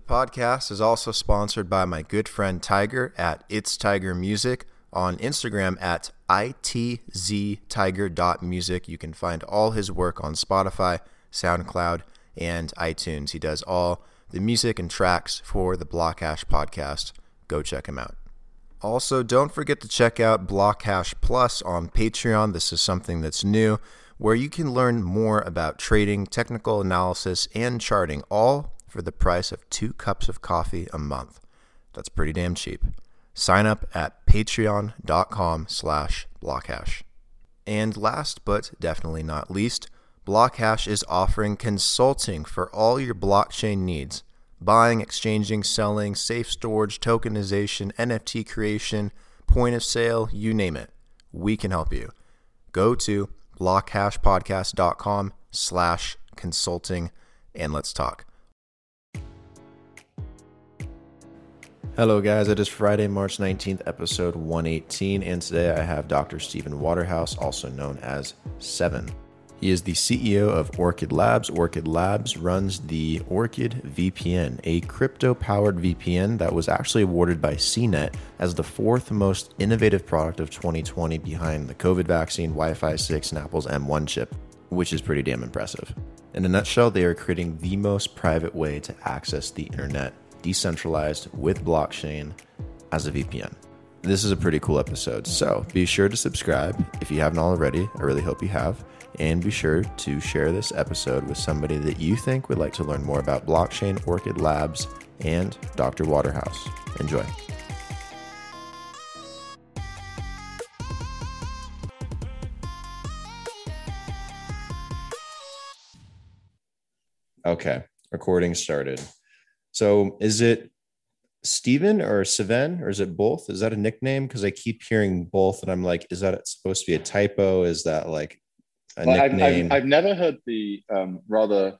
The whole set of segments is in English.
The podcast is also sponsored by my good friend Tiger at It's Tiger Music on Instagram at itztiger.music. You can find all his work on Spotify, SoundCloud, and iTunes. He does all the music and tracks for the Blockhash podcast. Go check him out. Also, don't forget to check out Blockhash Plus on Patreon. This is something that's new where you can learn more about trading, technical analysis, and charting, all for the price of two cups of coffee a month. That's pretty damn cheap. Sign up at patreon.com slash blockhash. And last but definitely not least, Blockhash is offering consulting for all your blockchain needs buying, exchanging, selling, safe storage, tokenization, NFT creation, point of sale, you name it. We can help you. Go to blockhashpodcast.com slash consulting and let's talk. Hello, guys. It is Friday, March 19th, episode 118, and today I have Dr. Stephen Waterhouse, also known as Seven. He is the CEO of Orchid Labs. Orchid Labs runs the Orchid VPN, a crypto powered VPN that was actually awarded by CNET as the fourth most innovative product of 2020 behind the COVID vaccine, Wi Fi 6, and Apple's M1 chip, which is pretty damn impressive. In a nutshell, they are creating the most private way to access the internet decentralized with blockchain as a VPN. This is a pretty cool episode, so be sure to subscribe if you haven't already. I really hope you have. And be sure to share this episode with somebody that you think would like to learn more about blockchain, Orchid Labs, and Dr. Waterhouse. Enjoy. Okay, recording started. So is it Steven or Seven or is it both? Is that a nickname? Because I keep hearing both and I'm like, is that supposed to be a typo? Is that like a Well, I've, nickname? I've, I've never heard the um, rather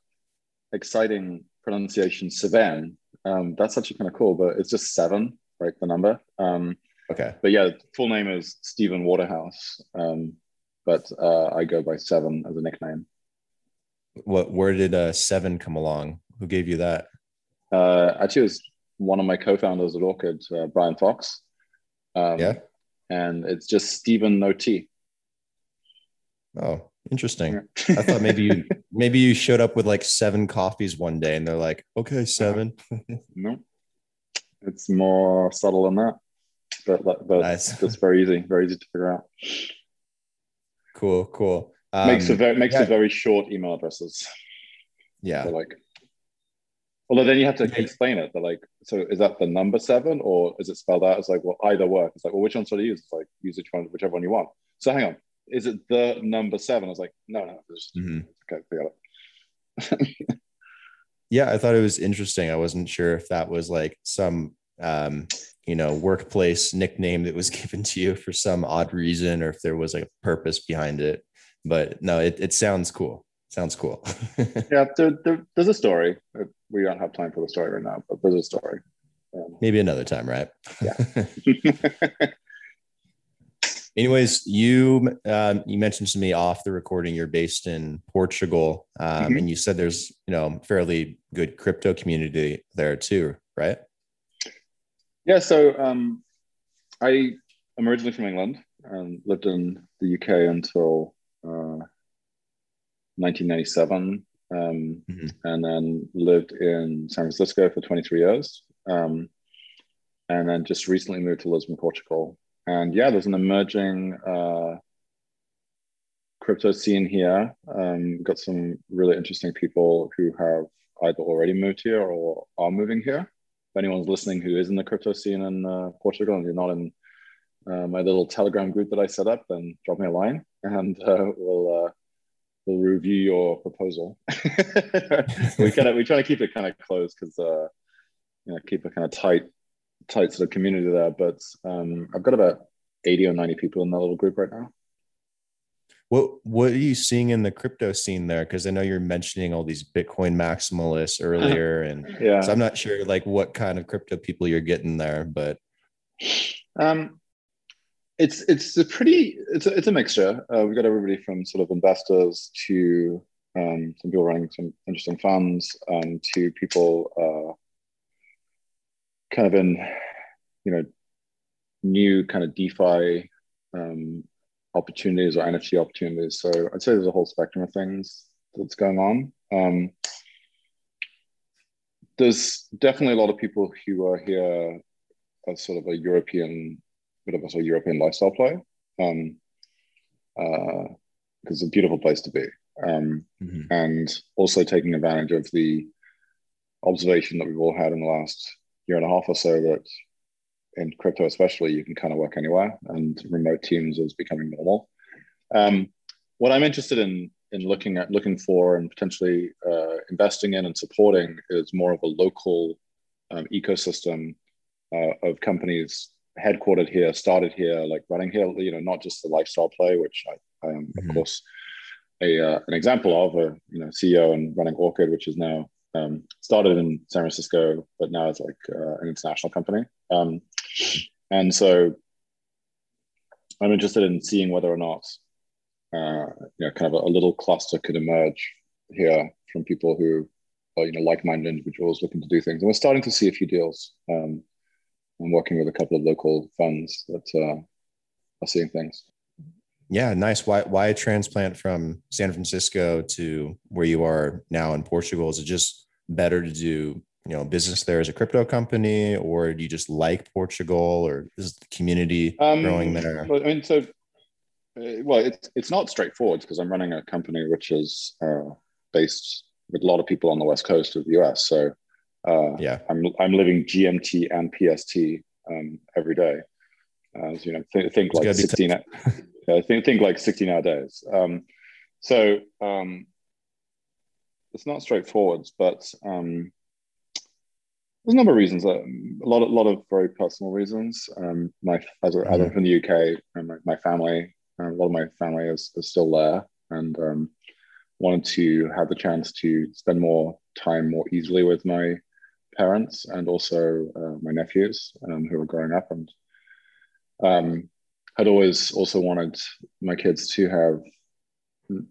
exciting pronunciation Seven. Um, that's actually kind of cool, but it's just seven, right? The number. Um, okay. but yeah, full name is Stephen Waterhouse, um, but uh, I go by Seven as a nickname. What where did uh seven come along? Who gave you that? Uh, actually, it was one of my co-founders at Orchid, uh, Brian Fox. Um, Yeah. and it's just Stephen No T. Oh, interesting. I thought maybe you maybe you showed up with like seven coffees one day and they're like, okay, seven. No, it's more subtle than that, but but Nice. it's very easy, very easy to figure out. Cool, cool. Um, makes a very makes yeah. a very short email addresses. yeah. They're like, although then you have to explain it. They're like, so is that the number seven or is it spelled out? It's like, well, either work. It's like, well, which one should I use? It's like, use which one, whichever one you want. So hang on, is it the number seven? I was like, no, no, just, Mhm. okay, forget it. Yeah, I thought it was interesting. I wasn't sure if that was like some um, you know, workplace nickname that was given to you for some odd reason or if there was like a purpose behind it. But no, it, it sounds cool. Sounds cool. Yeah, there, there, there's a story. We don't have time for the story right now, but there's a story. Um, Maybe another time, right? Yeah. Anyways, you um, you mentioned to me off the recording you're based in Portugal, um, Mhm. and you said there's you know fairly good crypto community there too, right? Yeah, so um, I am originally from England and lived in the UK until uh, 1997, um, Mhm. and then lived in San Francisco for 23 years, um, and then just recently moved to Lisbon, Portugal. And yeah, there's an emerging uh, crypto scene here. Um, got some really interesting people who have either already moved here or are moving here if anyone's listening who is in the crypto scene in uh, Portugal and you're not in uh, my little Telegram group that I set up, then drop me a line and uh, we'll uh, we'll review your proposal. we kind of we try to keep it kind of closed because uh, you know keep a kind of tight tight sort of community there. But um, I've got about eighty or ninety people in that little group right now. What what are you seeing in the crypto scene there? Because I know you're mentioning all these Bitcoin maximalists earlier, and Yeah. so I'm not sure like what kind of crypto people you're getting there, but Um, it's it's a pretty it's a, it's a mixture. Uh, we've got everybody from sort of investors to um, some people running some interesting funds um, to people uh, kind of in, you know, new kind of DeFi um, opportunities or NFT opportunities. So I'd say there's a whole spectrum of things that's going on. Um, there's definitely a lot of people who are here as sort of a European, bit of a sort of European lifestyle player Um, uh, because it's a beautiful place to be. Um, mm-hmm. And also taking advantage of the observation that we've all had in the last year and a half or so that in crypto, especially, you can kind of work anywhere and remote teams is becoming normal. Um, what I'm interested in in looking at looking for and potentially uh, investing in and supporting is more of a local um, ecosystem uh, of companies headquartered here, started here, like running here. You know, not just the lifestyle play, which I, I am mm-hmm. of course a uh, an example of a you know CEO and running Orchid, which is now um, started in San Francisco, but now it's like uh, an international company. Um, and so I'm interested in seeing whether or not uh, you know kind of a, a, little cluster could emerge here from people who are you know like-minded individuals looking to do things. And we're starting to see a few deals. Um, I'm working with a couple of local funds that uh, are seeing things. Yeah, nice. Why why a transplant from San Francisco to where you are now in Portugal? Is it just better to do you know business there as a crypto company, or do you just like Portugal, or is the community um, growing there? Well, I mean, so uh, well, it's it's not straightforward because I'm running a company which is uh, based with a lot of people on the west coast of the US. So uh, yeah, I'm I'm living GMT and PST um, every day. As you know, th- think it's like 16. I think think like 60 nowadays. Um, so um, it's not straightforward, but um, there's a number of reasons. Uh, a lot, of, a lot of very personal reasons. Um, my as, a, as I'm from the UK, and my, my family, uh, a lot of my family is, is still there, and um, wanted to have the chance to spend more time more easily with my parents and also uh, my nephews um, who were growing up and um, I'd always also wanted my kids to have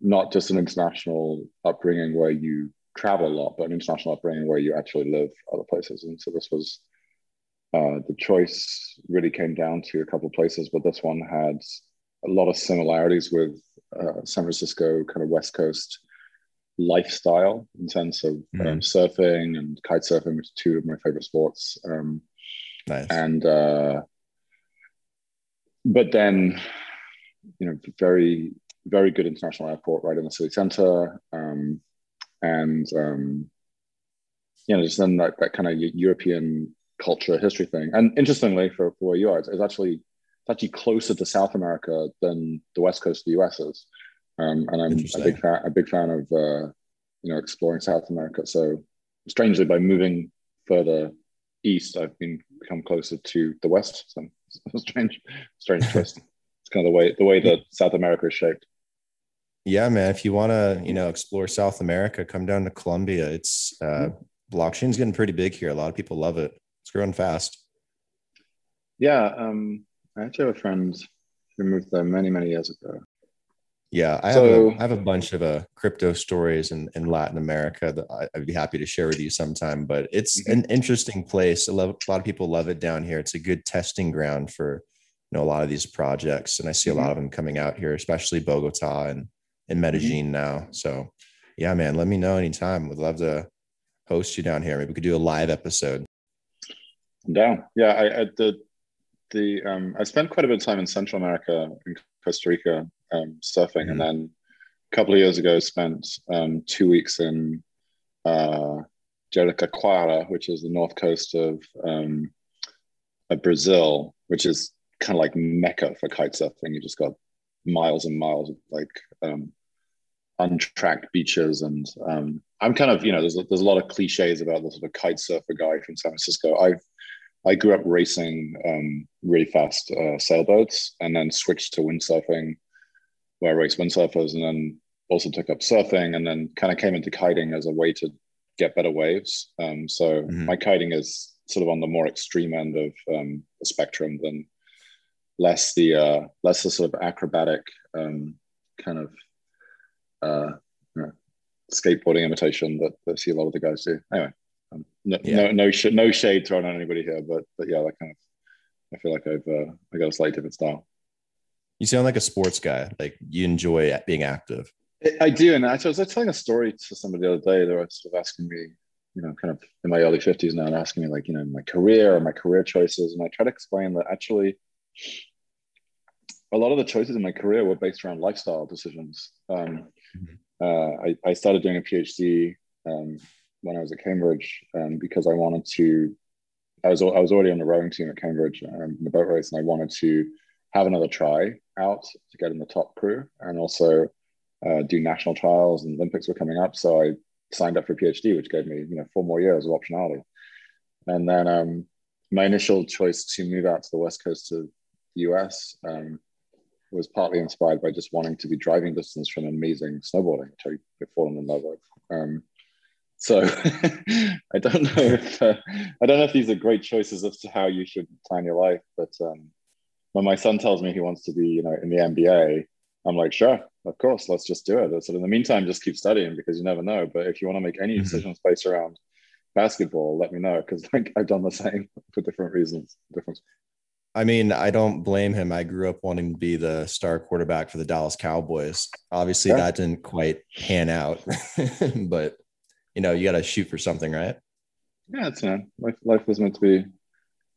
not just an international upbringing where you travel a lot, but an international upbringing where you actually live other places. And so this was uh, the choice really came down to a couple of places, but this one had a lot of similarities with uh, San Francisco kind of West Coast lifestyle in terms of mm-hmm. um, surfing and kite surfing, which are two of my favorite sports. Um, nice. And uh, but then, you know, very very good international airport right in the city center, um, and um, you know, just then that, that kind of European culture history thing. And interestingly, for, for where you are, it's, it's actually it's actually closer to South America than the west coast of the US is. Um, and I'm a big fan, a big fan of uh, you know exploring South America. So strangely, by moving further east, I've been become closer to the west. So strange, strange twist. It's kind of the way the way that South America is shaped. Yeah, man. If you want to, you know, explore South America, come down to Colombia. It's uh, mm-hmm. blockchain's getting pretty big here. A lot of people love it. It's growing fast. Yeah, um, I actually have a friend who moved there many, many years ago. Yeah, I, so, have, a, I have a bunch of uh, crypto stories in, in Latin America that I, would be happy to share with you sometime. But it's mm-hmm. an interesting place. A lot, a lot of people love it down here. It's a good testing ground for you know a lot of these projects, and I see a mm-hmm. lot of them coming out here, especially Bogota and in mm-hmm. Medellin now. So yeah, man, let me know anytime. Would love to host you down here. Maybe we could do a live episode. I'm down. Yeah, I, I the the um, I spent quite a bit of time in Central America in Costa Rica um, surfing, mm-hmm. and then a couple of years ago spent um, two weeks in uh, Jericoacoara, which is the north coast of, um, of Brazil, which is kind of like mecca for kite surfing. You just got miles and miles of like um, untracked beaches, and um, I'm kind of you know there's a, there's a lot of cliches about the sort of kite surfer guy from San Francisco. I've I grew up racing um, really fast uh, sailboats and then switched to windsurfing where I raced windsurfers and then also took up surfing and then kind of came into kiting as a way to get better waves. Um, so mm-hmm. my kiting is sort of on the more extreme end of um, the spectrum than less the uh, less the sort of acrobatic um, kind of uh, you know, skateboarding imitation that, that I see a lot of the guys do. Anyway, Um, no, yeah. no, no, sh- no shade thrown on anybody here, but but yeah, that kind of. I feel like I've uh, I got a slightly different style. You sound like a sports guy. Like you enjoy being active. I do, and actually, I was telling a story to somebody the other day. They were sort of asking me, you know, kind of in my early fifties now, and asking me like, you know, my career or my career choices, and I try to explain that actually, a lot of the choices in my career were based around lifestyle decisions. Um, mm-hmm. uh, I, I, started doing a PhD um, when I was at Cambridge um, because I wanted to. I was I was already on the rowing team at Cambridge um, in the boat race, and I wanted to have another try out to get in the top crew, and also uh, do national trials. And Olympics were coming up, so I signed up for a PhD, which gave me you know four more years of optionality. And then um, my initial choice to move out to the west coast of the US um, was partly inspired by just wanting to be driving distance from amazing snowboarding, which I've fallen in love with. Um, so I don't know if uh, I don't know if these are great choices as to how you should plan your life. But um, when my son tells me he wants to be, you know, in the NBA, I'm like, sure, of course, let's just do it. So in the meantime, just keep studying because you never know. But if you want to make any mm-hmm. decisions based around basketball, let me know because like I've done the same for different reasons. Different. I mean, I don't blame him. I grew up wanting to be the star quarterback for the Dallas Cowboys. Obviously, yeah. that didn't quite pan out, but you know, you got to shoot for something, right? Yeah, it's man. Life, life was meant to be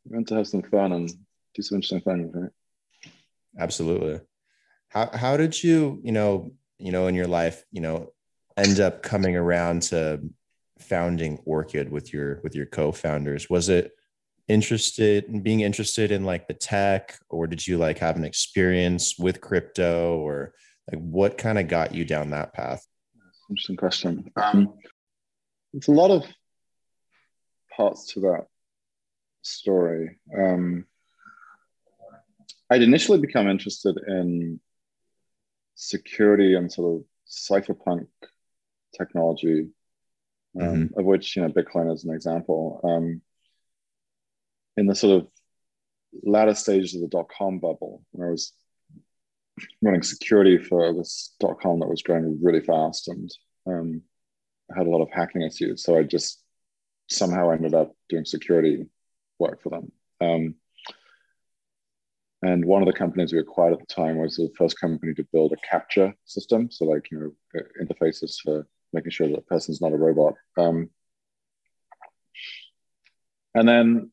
meant to have some fun and do some interesting things, right? Absolutely. How how did you, you know, you know, in your life, you know, end up coming around to founding Orchid with your with your co-founders? Was it interested in being interested in like the tech, or did you like have an experience with crypto, or like what kind of got you down that path? Interesting question. Um, it's a lot of parts to that story. Um, I'd initially become interested in security and sort of cypherpunk technology, um, mm-hmm. of which you know Bitcoin is an example. Um, in the sort of latter stages of the dot com bubble, when I was running security for this dot com that was growing really fast and um, had a lot of hacking issues. So I just somehow ended up doing security work for them. And one of the companies we acquired at the time was the first company to build a CAPTCHA system. So like, you know, interfaces for making sure that the person's not a robot. Um, and then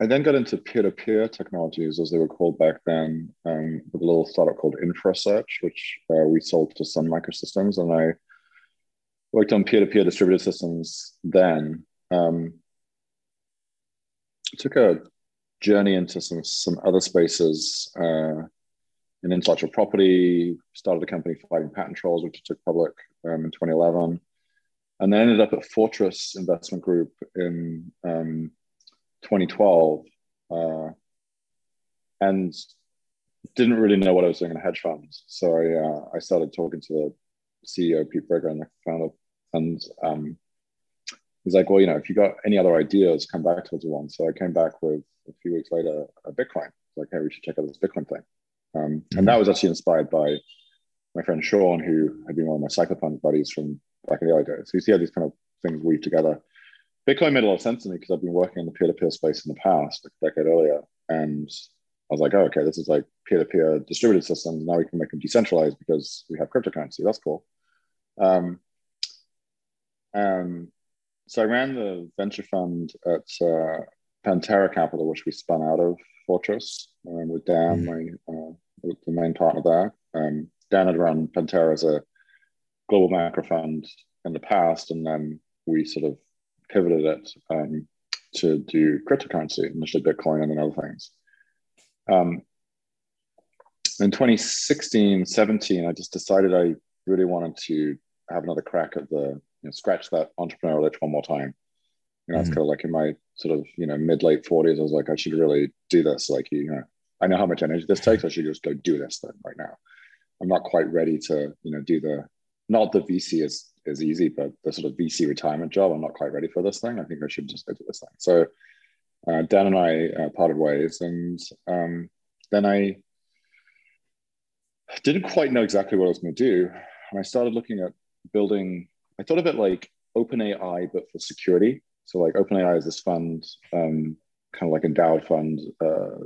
I then got into peer-to-peer technologies, as they were called back then, um, with a little startup called InfraSearch, which uh, we sold to Sun Microsystems. And I worked on peer-to-peer distributed systems then. Um, took a journey into some some other spaces uh, in intellectual property. Started a company fighting patent trolls, which took public um, in 2011, and then ended up at Fortress Investment Group in um, 2012, uh, and didn't really know what I was doing in a hedge fund. So I uh, I started talking to the CEO Pete Briger and the founder, and um, he's like, well, you know, if you got any other ideas, come back to us one. So I came back with a few weeks later a Bitcoin. Like, hey, we should check out this Bitcoin thing. Um, mm-hmm. And that was actually inspired by my friend Sean, who had been one of my cypherpunk buddies from back in the early days. So you see how these kind of things weave together. Bitcoin made a lot of sense to me because I've been working in the peer-to-peer space in the past, like a decade earlier. And I was like, oh, okay, this is like peer-to-peer distributed systems. Now we can make them decentralized because we have cryptocurrency. That's cool. Um, um, so I ran the venture fund at uh, Pantera Capital, which we spun out of Fortress um, with Dan, mm-hmm. my uh, the main partner there. Um, Dan had run Pantera as a global macro fund in the past, and then we sort of pivoted it um, to do cryptocurrency, initially Bitcoin and then other things. Um, in 2016, 17, I just decided I really wanted to have another crack at the you know, scratch that entrepreneurial itch one more time. You know, mm-hmm. it's kind of like in my sort of you know mid late forties, I was like, I should really do this. Like, you know, I know how much energy this takes. I should just go do this thing right now. I'm not quite ready to you know do the not the VC is is easy, but the sort of VC retirement job. I'm not quite ready for this thing. I think I should just go do this thing. So uh, Dan and I uh, parted ways, and um, then I didn't quite know exactly what I was going to do. And I started looking at building I thought of it like OpenAI, but for security. So like OpenAI is this fund, um, kind of like endowed fund uh,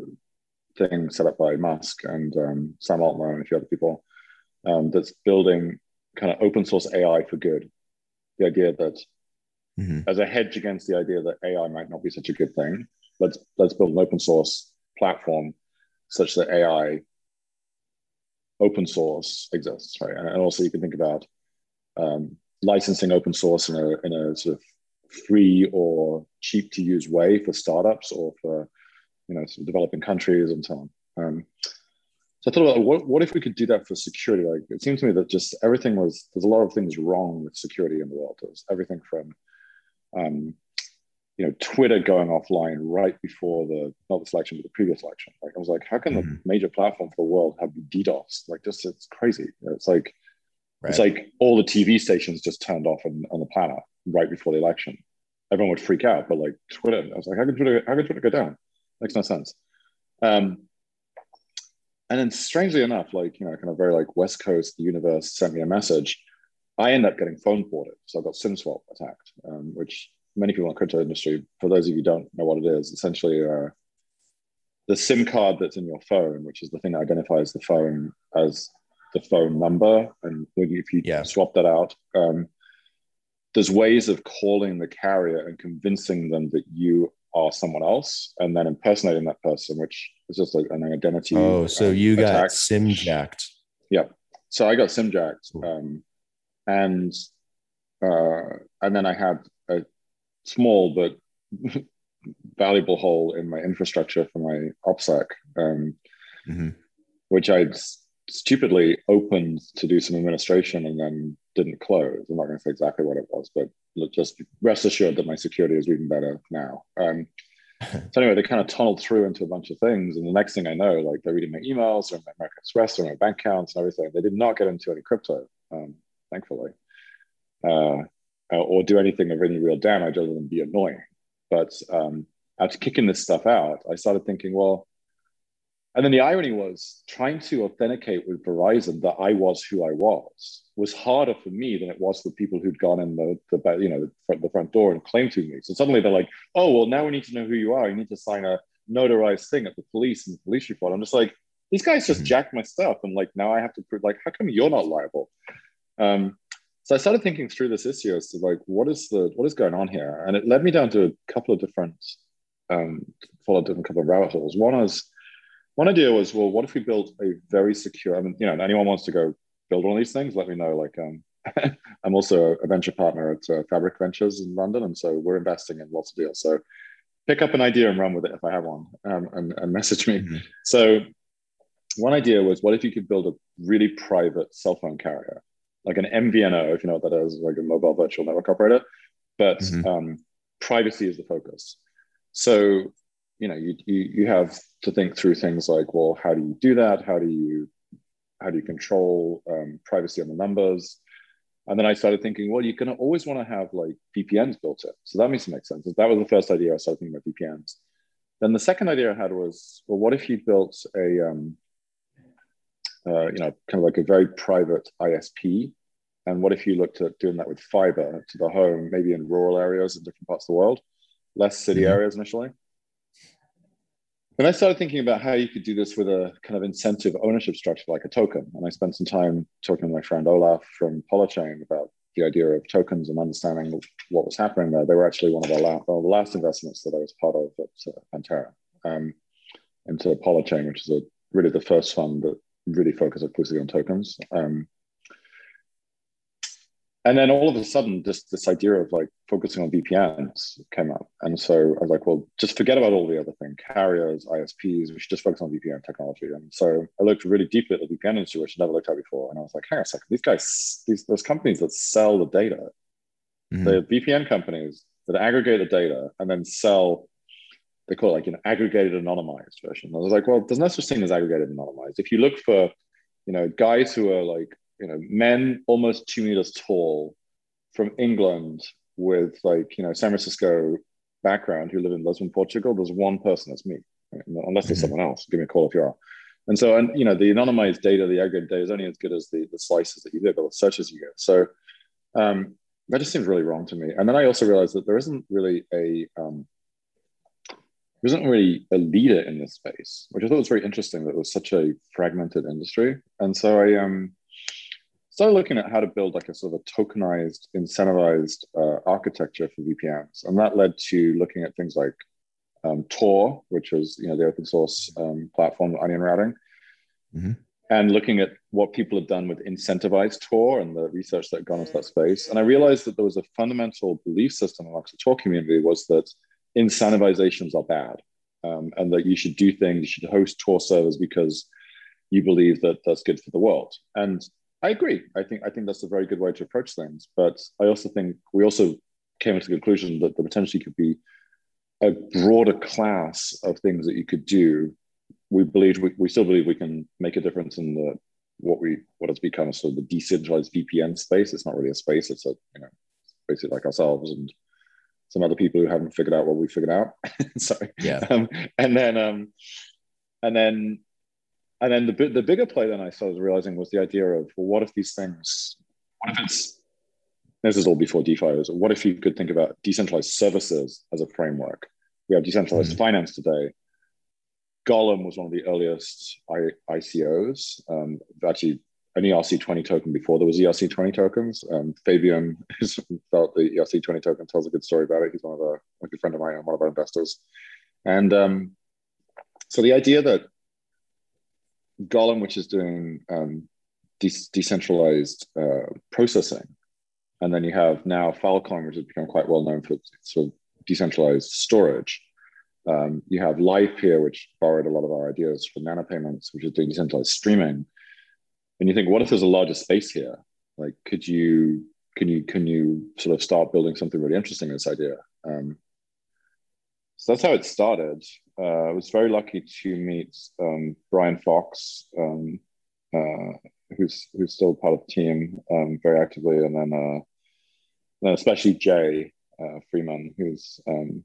thing set up by Musk and um, Sam Altman and a few other people um, that's building kind of open source AI for good. The idea that mm-hmm. as a hedge against the idea that AI might not be such a good thing, let's let's build an open source platform such that AI open source exists, right? And, and also you can think about um, licensing open source in a in a sort of free or cheap to use way for startups or for you know sort of developing countries and so on. Um, so I thought about what, what if we could do that for security? Like it seemed to me that just everything was there's a lot of things wrong with security in the world. There's everything from um, you know Twitter going offline right before the not this election but the previous election. Like I was like, how can mm-hmm. the major platform for the world have DDoS? Like just it's crazy. It's like right. it's like all the TV stations just turned off on, on the planet right before the election. Everyone would freak out, but like Twitter, I was like, how can Twitter how can Twitter go down? Makes no sense. Um, and then strangely enough, like, you know, kind of very like West Coast, the universe sent me a message. I end up getting phone ported. So I got SimSwap attacked, um, which many people in the crypto industry, for those of you don't know what it is, essentially uh, the SIM card that's in your phone, which is the thing that identifies the phone as the phone number. And if you yeah. swap that out, um, there's ways of calling the carrier and convincing them that you are someone else and then impersonating that person, which is just like an identity. Oh, so um, you attack. got sim jacked. Yeah. So I got sim jacked. Um, and uh, and then I had a small but valuable hole in my infrastructure for my OPSEC, um, mm-hmm. which I'd stupidly opened to do some administration and then didn't close. I'm not going to say exactly what it was, but just rest assured that my security is even better now. Um, so anyway, they kind of tunneled through into a bunch of things, and the next thing I know, like they're reading my emails or my American Express or my bank accounts and everything. They did not get into any crypto, um, thankfully, uh, or do anything of any real damage other than be annoying. But um, after kicking this stuff out, I started thinking, well, and then the irony was trying to authenticate with Verizon that I was who I was was harder for me than it was for people who'd gone in the, the you know the front, the front door and claimed to me. So suddenly they're like, oh well, now we need to know who you are. You need to sign a notarized thing at the police and the police report. I'm just like, these guys just mm-hmm. jacked my stuff, and like now I have to prove like, how come you're not liable? Um, so I started thinking through this issue as to like, what is the what is going on here, and it led me down to a couple of different um, followed different couple of rabbit holes. One is one idea was, well, what if we built a very secure? I mean, you know, anyone wants to go build one of these things, let me know. Like, um, I'm also a venture partner at uh, Fabric Ventures in London, and so we're investing in lots of deals. So pick up an idea and run with it if I have one, um, and, and, message me. Mm-hmm. So one idea was, what if you could build a really private cell phone carrier, like an MVNO, if you know what that is, like a mobile virtual network operator, but mm-hmm. um, privacy is the focus. So you know you, you you have to think through things like well how do you do that? How do you how do you control um, privacy on the numbers? And then i started thinking well you're going to always want to have like vpns built in. So that makes make sense. That was the first idea i started thinking about vpns then the second idea i had was well what if you built a um, uh, you know kind of like a very private isp and what if you looked at doing that with fiber to the home maybe in rural areas in different parts of the world? Less city mm-hmm. areas initially then I started thinking about how you could do this with a kind of incentive ownership structure like a token. And I spent some time talking to my friend Olaf from Polychain about the idea of tokens and understanding what was happening there. They were actually one of, our la- one of the last investments that I was part of at uh, Pantera um, into Polychain, which is a, really the first fund that really focused exclusively on tokens. Um, and then all of a sudden just this idea of like focusing on vpns came up. And so i was like well just forget about all the other things carriers isps we should just focus on vpn technology. And so i looked really deeply at the vpn industry which i never looked at before. And i was like hang on a second these guys these those companies that sell the data mm-hmm. the vpn companies that aggregate the data and then sell they call it like an aggregated anonymized version. And i was like well there's no such thing as aggregated anonymized. If you look for you know guys who are like you know, men almost two meters tall from England with like, you know, San Francisco background who live in Lisbon, Portugal, there's one person that's me, right? unless there's mm-hmm. someone else. Give me a call if you are. And so, and you know, the anonymized data, the aggregate data is only as good as the, the slices that you get or the searches you get. So, um, that just seems really wrong to me. And then I also realized that there isn't really a um, there isn't really a leader in this space, which I thought was very interesting. That it was such a fragmented industry, and so I um, started looking at how to build like a sort of a tokenized, incentivized uh, architecture for VPNs, and that led to looking at things like um, Tor, which was you know the open source um, platform, onion routing, mm-hmm. and looking at what people have done with incentivized Tor and the research that had gone into that space. And I realized that there was a fundamental belief system amongst the Tor community was that incentivizations are bad, um, and that you should do things, you should host Tor servers because you believe that that's good for the world. And I agree. I think I think that's a very good way to approach things. But I also think we also came to the conclusion that there potentially could be a broader class of things that you could do. We believe we, we still believe we can make a difference in the what we what has become sort of the decentralized VPN space. It's not really a space. It's a you know basically like ourselves and some other people who haven't figured out what we figured out. Sorry. Yeah. Um, and then um, and then and then the the bigger play then I started realizing was the idea of well, what if these things, what if it's this is all before DeFi was. what if you could think about decentralized services as a framework? We have decentralized mm-hmm. finance today. Golem was one of the earliest I, ICOs. Um, actually, an ERC20 token before there was ERC20 tokens. Um, Fabian felt the ERC20 token tells a good story about it. He's one of our, a good friend of mine and one of our investors. And um, so the idea that Golem, which is doing um, de- decentralized uh, processing, and then you have now Filecoin, which has become quite well known for sort of decentralized storage. Um, you have Livepeer, which borrowed a lot of our ideas from nanopayments, which is doing decentralized streaming. And you think, what if there's a larger space here? Like, could you can you can you sort of start building something really interesting in this idea? Um, so that's how it started. Uh, I was very lucky to meet um, Brian Fox, um, uh, who's who's still part of the team um, very actively, and then, uh, then especially Jay uh, Freeman, who's um,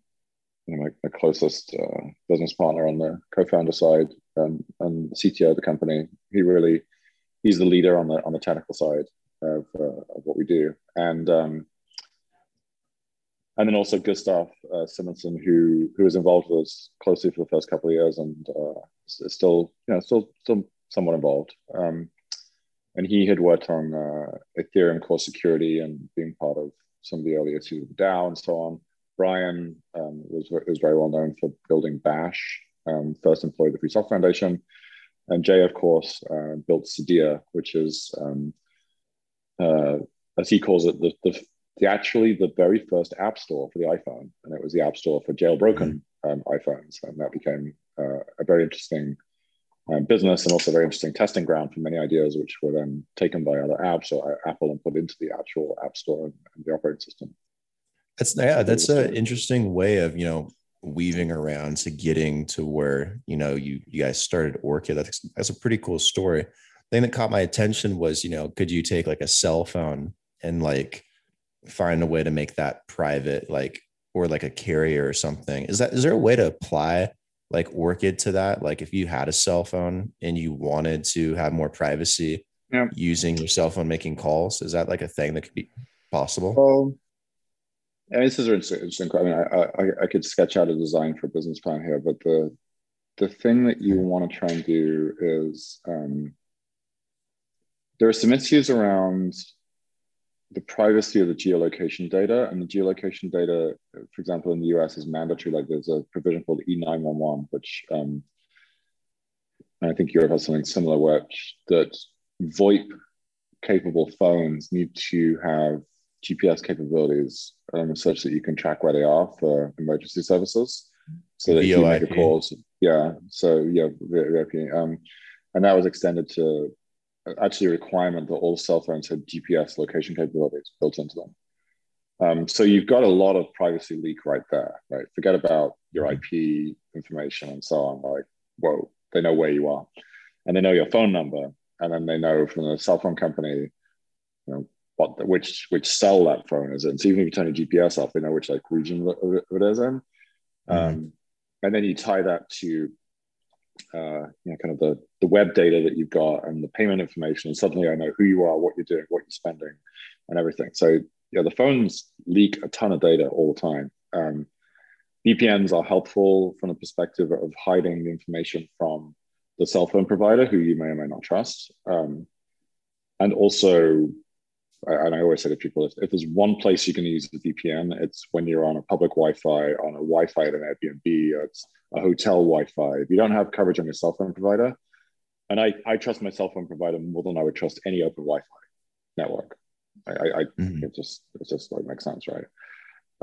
you know, my, my closest uh, business partner on the co-founder side um, and CTO of the company. He really he's the leader on the on the technical side of, of what we do, and um, and then also Gustav uh, Simonsson, who who was involved with us closely for the first couple of years, and uh, is still you know still still somewhat involved. Um, and he had worked on uh, Ethereum core security and being part of some of the early issues of DAO and so on. Brian um, was was very well known for building Bash, um, first of the Free Software Foundation, and Jay, of course, uh, built Cydia, which is um, uh, as he calls it, the the actually the very first app store for the iPhone, and it was the app store for jailbroken mm-hmm. um, iPhones, and that became uh, a very interesting um, business and also very interesting testing ground for many ideas, which were then taken by other apps or Apple and put into the actual app store and, and the operating system. That's yeah, that's an interesting way of you know weaving around to getting to where you know you you guys started Orchid. That's that's a pretty cool story. The thing that caught my attention was you know could you take like a cell phone and like find a way to make that private, like or like a carrier or something. Is that is there a way to apply like Orchid to that? Like if you had a cell phone and you wanted to have more privacy yeah. using your cell phone making calls, is that like a thing that could be possible? Well, I mean, this is interesting. I mean, I, I, I could sketch out a design for a business plan here, but the the thing that you want to try and do is um, there are some issues around the privacy of the geolocation data and the geolocation data, for example, in the US is mandatory. Like there's a provision called E911, which um, I think Europe has something similar, which that VoIP capable phones need to have GPS capabilities um, such that you can track where they are for emergency services. So that you make a calls. Yeah. So yeah, VoIP. Um, and that was extended to actually a requirement that all cell phones have GPS location capabilities built into them. Um, so you've got a lot of privacy leak right there, right? Forget about your mm-hmm. IP information and so on. Like, whoa, they know where you are, and they know your phone number, and then they know from the cell phone company, you know, what which which cell that phone is in. So even if you turn your GPS off, they know which like region it is in. Mm-hmm. Um, and then you tie that to uh, you know, kind of the, the web data that you've got and the payment information. And suddenly I know who you are, what you're doing, what you're spending, and everything. So yeah, the phones leak a ton of data all the time. Um, VPNs are helpful from the perspective of hiding the information from the cell phone provider, who you may or may not trust. Um, and also, and I always say to people, if, if, there's one place you can use the VPN, it's when you're on a public Wi-Fi, on a Wi-Fi at an Airbnb, or it's a hotel Wi-Fi. If you don't have coverage on your cell phone provider, and I, I trust my cell phone provider more than I would trust any open Wi-Fi network. I, I, mm-hmm. it just it just like makes sense, right?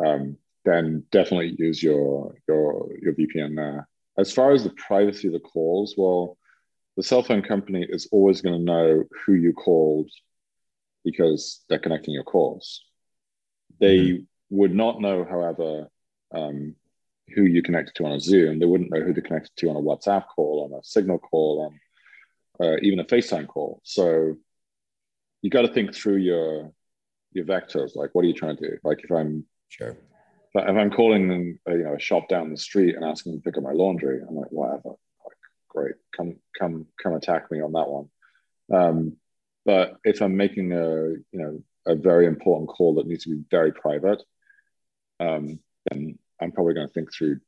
Um, then definitely use your your your VPN there. As far as the privacy of the calls, well, the cell phone company is always going to know who you called because they're connecting your calls. They mm-hmm. would not know, however, um, who you connected to on a Zoom. They wouldn't know who to connect to on a WhatsApp call, on a Signal call, on uh, even a FaceTime call. So you got to think through your your vectors. Like, what are you trying to do? Like, if I'm sure but if I'm calling them, uh, you know, a shop down the street and asking them to pick up my laundry, I'm like, whatever, like, great, come, come, come attack me on that one. Um, but if I'm making a, you know, a very important call that needs to be very private, um, then I'm probably going to think through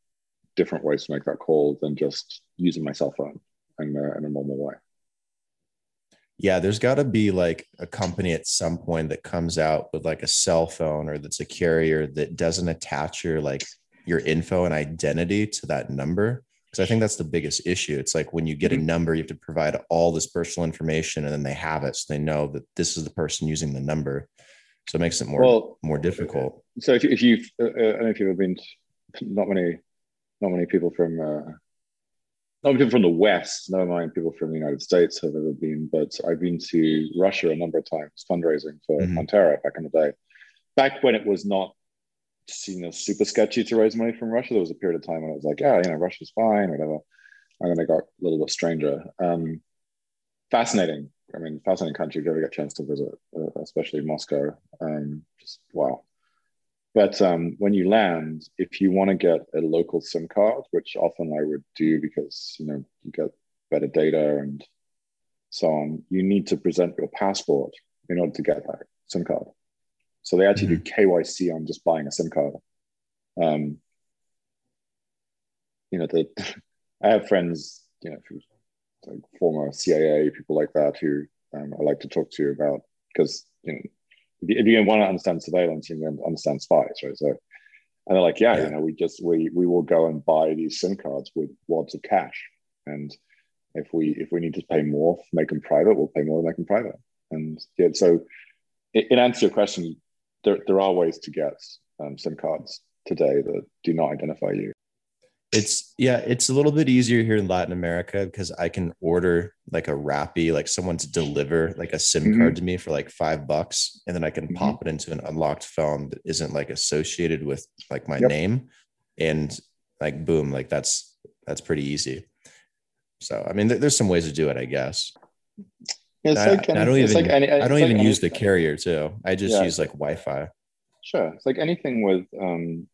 different ways to make that call than just using my cell phone in, in a normal way yeah, there's got to be like a company at some point that comes out with like a cell phone or that's a carrier that doesn't attach your like your info and identity to that number. Because I think that's the biggest issue. It's like when you get a mm-hmm. number, you have to provide all this personal information and then they have it. So they know that this is the person using the number. So it makes it more, well, more difficult. So if, if you've, uh, uh, I don't know if you've ever been, not many, not many people from uh, not people from the West, never mind people from the United States have ever been, but I've been to Russia a number of times fundraising for mm-hmm. Pantera back in the day. Back when it was not seen know super sketchy to raise money from Russia, there was a period of time when it was like, yeah, you know, Russia's fine, whatever. And then it got a little bit stranger. Um, fascinating. I mean, fascinating country if you ever get a chance to visit, uh, especially Moscow. Um, just wow. But um, when you land, if you want to get a local SIM card, which often I would do because you know you get better data and so on, you need to present your passport in order to get that SIM card. So they actually mm-hmm. do KYC on just buying a SIM card. Um, you know, the, I have friends, you know, like former CIA people like that who um, I like to talk to about because you know if you want to understand surveillance, you can understand spies, right? So, and they're like, yeah, yeah, you know, we just we we will go and buy these SIM cards with wads of cash, and if we if we need to pay more, make them private, we'll pay more to make them private. And yeah, so in answer to your question, there there are ways to get um, SIM cards today that do not identify you it's yeah, it's a little bit easier here in Latin America because I can order like a Rappi, like someone to deliver like a SIM mm-hmm. card to me for like five bucks, and then I can mm-hmm. pop it into an unlocked phone that isn't like associated with like my yep. name, and like boom, like that's that's pretty easy. So I mean, th- there's some ways to do it, I guess. It's I, like any, I don't even like any, I don't even like use the carrier too. I just yeah. use like Wi-Fi. Sure, it's like anything with um,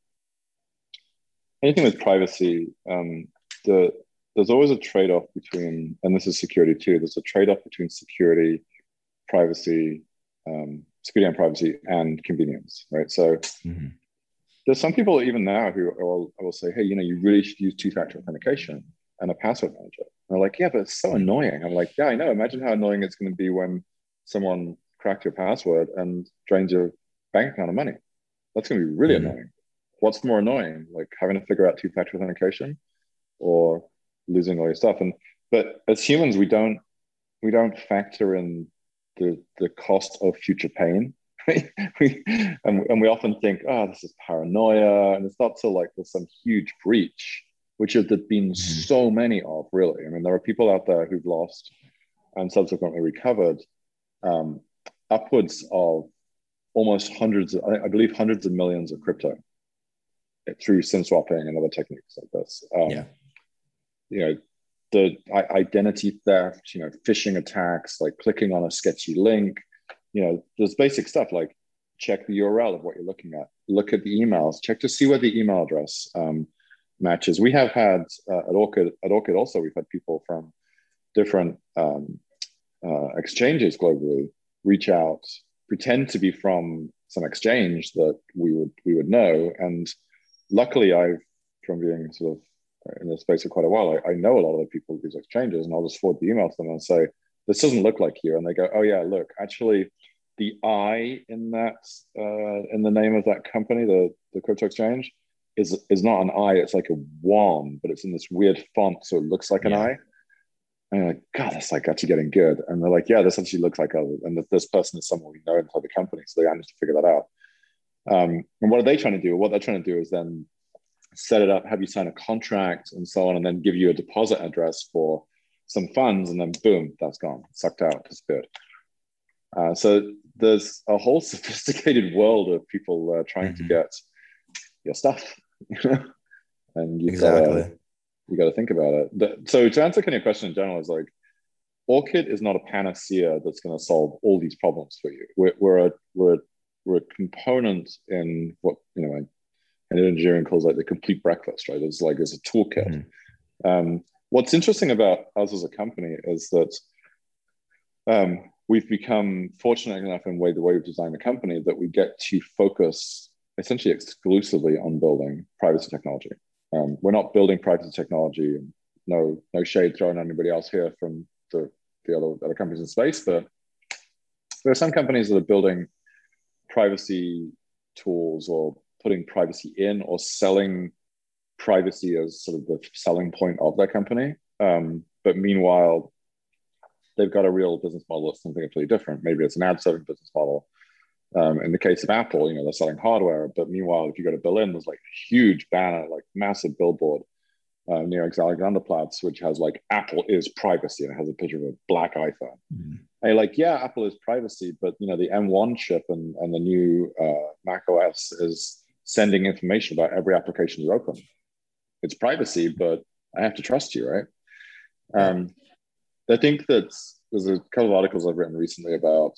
anything with privacy, um, the there's always a trade-off between, and this is security too. There's a trade-off between security, privacy, um, security and privacy, and convenience, right? So mm-hmm. there's some people even now who will, will say, "Hey, you know, you really should use two-factor authentication and a password manager." They're like, "Yeah, but it's so annoying." I'm like, "Yeah, I know. Imagine how annoying it's going to be when someone cracked your password and drained your bank account of money. That's going to be really mm-hmm. annoying." what's more annoying, like having to figure out two-factor authentication or losing all your stuff? And but as humans, we don't we don't factor in the the cost of future pain. we, and, and we often think, oh, this is paranoia, and it's not so like there's some huge breach, which has been mm-hmm. so many of. Really, I mean, there are people out there who've lost and subsequently recovered um, upwards of almost hundreds, of, I believe, hundreds of millions of crypto through SIM swapping and other techniques like this. Um, yeah. You know, the identity theft, you know, phishing attacks, like clicking on a sketchy link, you know, there's basic stuff like check the URL of what you're looking at, look at the emails, check to see where the email address um, matches. We have had uh, at Orchid, at Orchid also, we've had people from different um, uh, exchanges globally reach out, pretend to be from some exchange that we would we would know. And luckily, I've from being sort of in the space for quite a while, I, I know a lot of the people these exchanges, and I'll just forward the email to them and say, "This doesn't look like you," and they go, "Oh yeah, look, actually." The I in that uh, in the name of that company, the the crypto exchange, is is not an eye. It's like a one, but it's in this weird font, so it looks like an yeah. I. And you're like, God, that's like actually getting good. And they're like, yeah, this actually looks like a, and this person is someone we know inside the company. So they managed to figure that out. Um, and what are they trying to do? What they're trying to do is then set it up, have you sign a contract and so on, and then give you a deposit address for some funds. And then boom, that's gone, sucked out, disappeared. Uh, so there's a whole sophisticated world of people uh, trying mm-hmm. to get your stuff, and you exactly. Gotta, you got to think about it. So to answer kind of your question in general is like, Orchid is not a panacea that's going to solve all these problems for you. We're, we're a we're a, we're a component in what you know, an engineering calls like the complete breakfast, right? It's like it's a toolkit. Mm-hmm. Um, what's interesting about us as a company is that um, we've become fortunate enough in way the way we've designed the company that we get to focus essentially exclusively on building privacy technology. Um, we're not building privacy technology, no no shade thrown on anybody else here from the, the other, other companies in space, but there are some companies that are building privacy tools or putting privacy in or selling privacy as sort of the selling point of their company. Um, but meanwhile, they've got a real business model that's something completely different. Maybe it's an ad serving business model. Um, in the case of Apple, you know, they're selling hardware, but meanwhile, if you go to Berlin, there's like a huge banner, like massive billboard uh, near Alexanderplatz, which has like Apple is privacy and it has a picture of a black iPhone. Mm-hmm. And you're like, yeah, Apple is privacy, but you know, the M1 chip and, and the new uh, Mac OS is sending information about every application you open. It's privacy, but I have to trust you, right? Um, I think that there's a couple of articles I've written recently about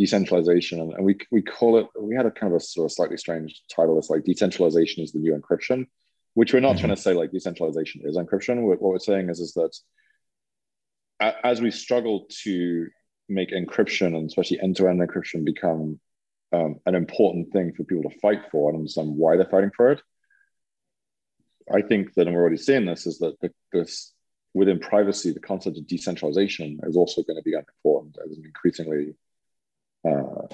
decentralization, and, we we call it. We had a kind of a sort of slightly strange title. It's like decentralization is the new encryption, which we're not mm-hmm. trying to say like decentralization is encryption. What, what we're saying is is that as we struggle to make encryption and especially end-to-end encryption become um, an important thing for people to fight for and understand why they're fighting for it. I think that, and we're already seeing this, is that the, this within privacy, the concept of decentralization is also going to be important as an increasingly uh,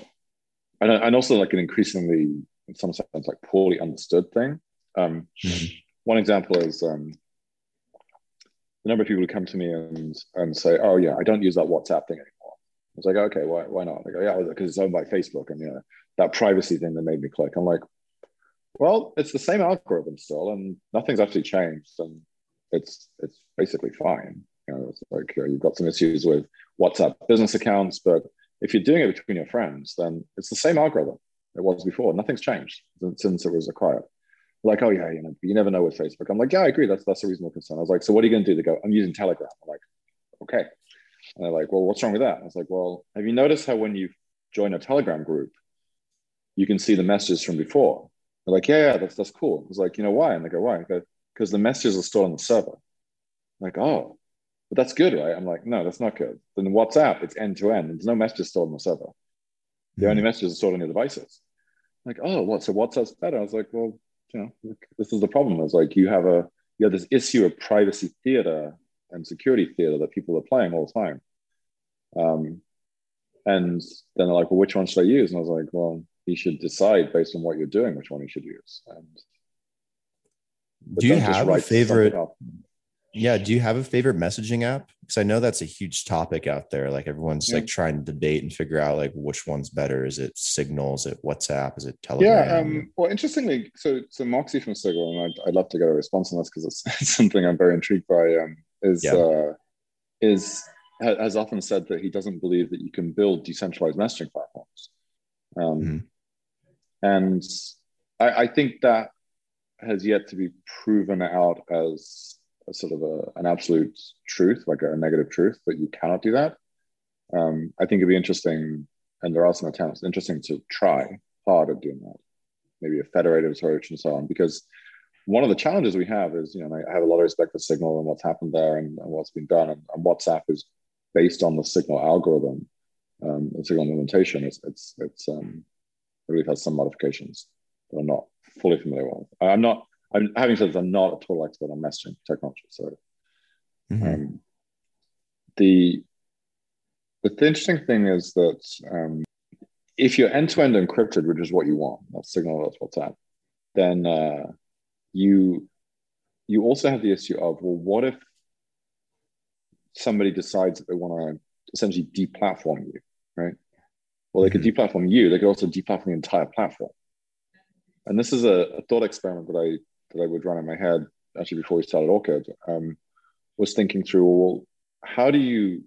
and, and also like an increasingly, in some sense, like poorly understood thing. Um, mm-hmm. One example is um, the number of people who come to me and and say, "Oh yeah, I don't use that WhatsApp thing anymore." I was like, "Okay, why why not?" They go, "Yeah, because it's owned by Facebook, and you know that privacy thing that made me click." I'm like, "Well, it's the same algorithm still, and nothing's actually changed, and it's it's basically fine." You know, it's like uh, you've got some issues with WhatsApp business accounts, but if you're doing it between your friends, then it's the same algorithm it was before. Nothing's changed since it was acquired. Like, oh yeah, you know, you never know with Facebook. I'm like, yeah, I agree. That's that's a reasonable concern. I was like, so what are you going to do? They go, I'm using Telegram. I'm like, okay. And they're like, well, what's wrong with that? I was like, well, have you noticed how when you join a Telegram group, you can see the messages from before? They're like, yeah, yeah, that's that's cool. I was like, you know why? And they go, why? Because the messages are stored on the server. I'm like, oh, but that's good, right? I'm like, no, that's not good. Then WhatsApp, it's end to end. There's no messages stored on the server. The mm-hmm. only messages are stored on your devices. I'm like, oh, what? So WhatsApp's better? I was like, well, you know, this is the problem. It's like you have a you have this issue of privacy theater and security theater that people are playing all the time. Um, and then they're like, well, which one should I use? And I was like, well, you should decide based on what you're doing which one you should use. And do you have a favorite? Yeah. Do you have a favorite messaging app? Because I know that's a huge topic out there. Like everyone's yeah. like trying to debate and figure out like which one's better. Is it Signal? Is it WhatsApp? Is it Telegram? Yeah. Um, well, interestingly, so so Moxie from Signal, and I'd, I'd love to get a response on this because it's, it's, something I'm very intrigued by. Um, is yeah. uh, is has often said that he doesn't believe that you can build decentralized messaging platforms. Um, mm-hmm. And I, I think that has yet to be proven out as a sort of a, an absolute truth, like a, negative truth, that you cannot do that. Um, I think it'd be interesting, and there are some attempts, interesting to try hard at doing that, maybe a federated approach and so on, because one of the challenges we have is, you know, I have a lot of respect for Signal and what's happened there and, and what's been done, and, and, WhatsApp is based on the Signal algorithm, um, the Signal implementation. It's it's it's um, I believe has some modifications that I'm not fully familiar with. I'm not. I'm having said this, I'm not a total expert on messaging technology. So, mm-hmm. um, the the interesting thing is that um, if you're end to end encrypted, which is what you want, that's Signal, that's WhatsApp, then uh, you you also have the issue of well, what if somebody decides that they want to essentially deplatform you, right? Well, they could mm-hmm. deplatform you. They could also deplatform the entire platform. And this is a, a, thought experiment that I that I would run in my head actually before we started Orchid. Um, was thinking through well, how do you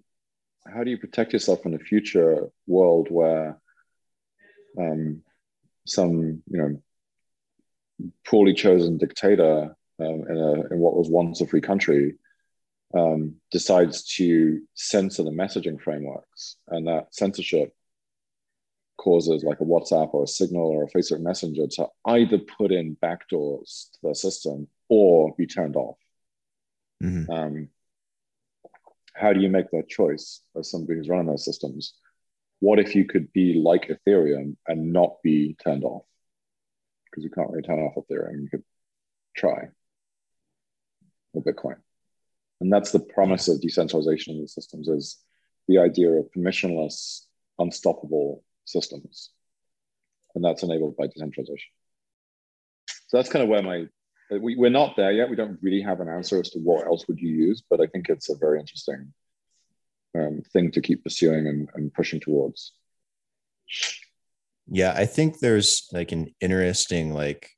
how do you protect yourself in a future world where um, some you know poorly chosen dictator um, in, a, in what was once a free country um, decides to censor the messaging frameworks, and that censorship causes like a WhatsApp or a Signal or a Facebook Messenger to either put in backdoors to their system or be turned off. Mm-hmm. Um, how do you make that choice as somebody who's running those systems? What if you could be like Ethereum and not be turned off? Because you can't really turn off Ethereum. You could try or Bitcoin. And that's the promise of decentralization in these systems is the idea of permissionless, unstoppable systems. And that's enabled by decentralization. So that's kind of where my we, we're not there yet. We don't really have an answer as to what else would you use, but I think it's a very interesting um, thing to keep pursuing and, and pushing towards. Yeah, I think there's like an interesting like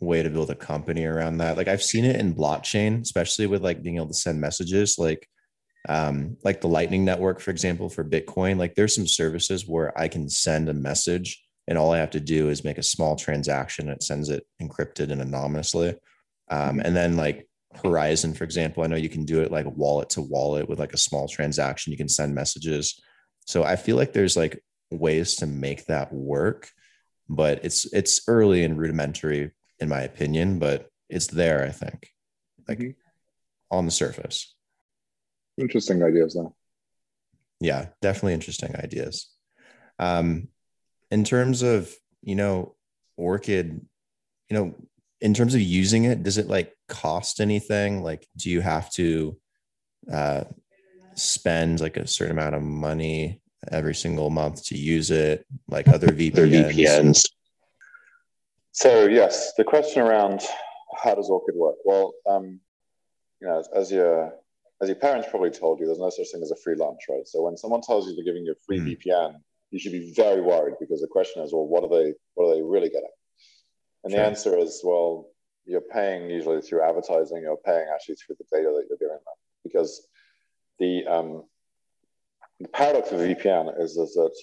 way to build a company around that. Like I've seen it in blockchain, especially with like being able to send messages, like um, like the Lightning Network, for example, for Bitcoin. Like there's some services where I can send a message and all I have to do is make a small transaction. It sends it encrypted and anonymously. Um, and then like Horizon, for example, I know you can do it like wallet to wallet with like a small transaction. You can send messages. So I feel like there's like ways to make that work, but it's it's early and rudimentary in my opinion, but it's there, I think. Like mm-hmm. on the surface. Interesting ideas though. Yeah, definitely interesting ideas. Um, in terms of, you know, Orchid, you know, in terms of using it, does it like cost anything? Like, do you have to uh, spend like a certain amount of money every single month to use it, like other VPNs? VPNs. So yes, the question around how does Orchid work? Well, um, you know, as, as your as your parents probably told you, there's no such thing as a free lunch, right? So when someone tells you they're giving you a free mm. VPN, you should be very worried because the question is, well, what are they what are they really getting? And sure. the answer is, well, you're paying usually through advertising, you're paying actually through the data that you're giving them. Because the, um, the paradox of VPN is, is that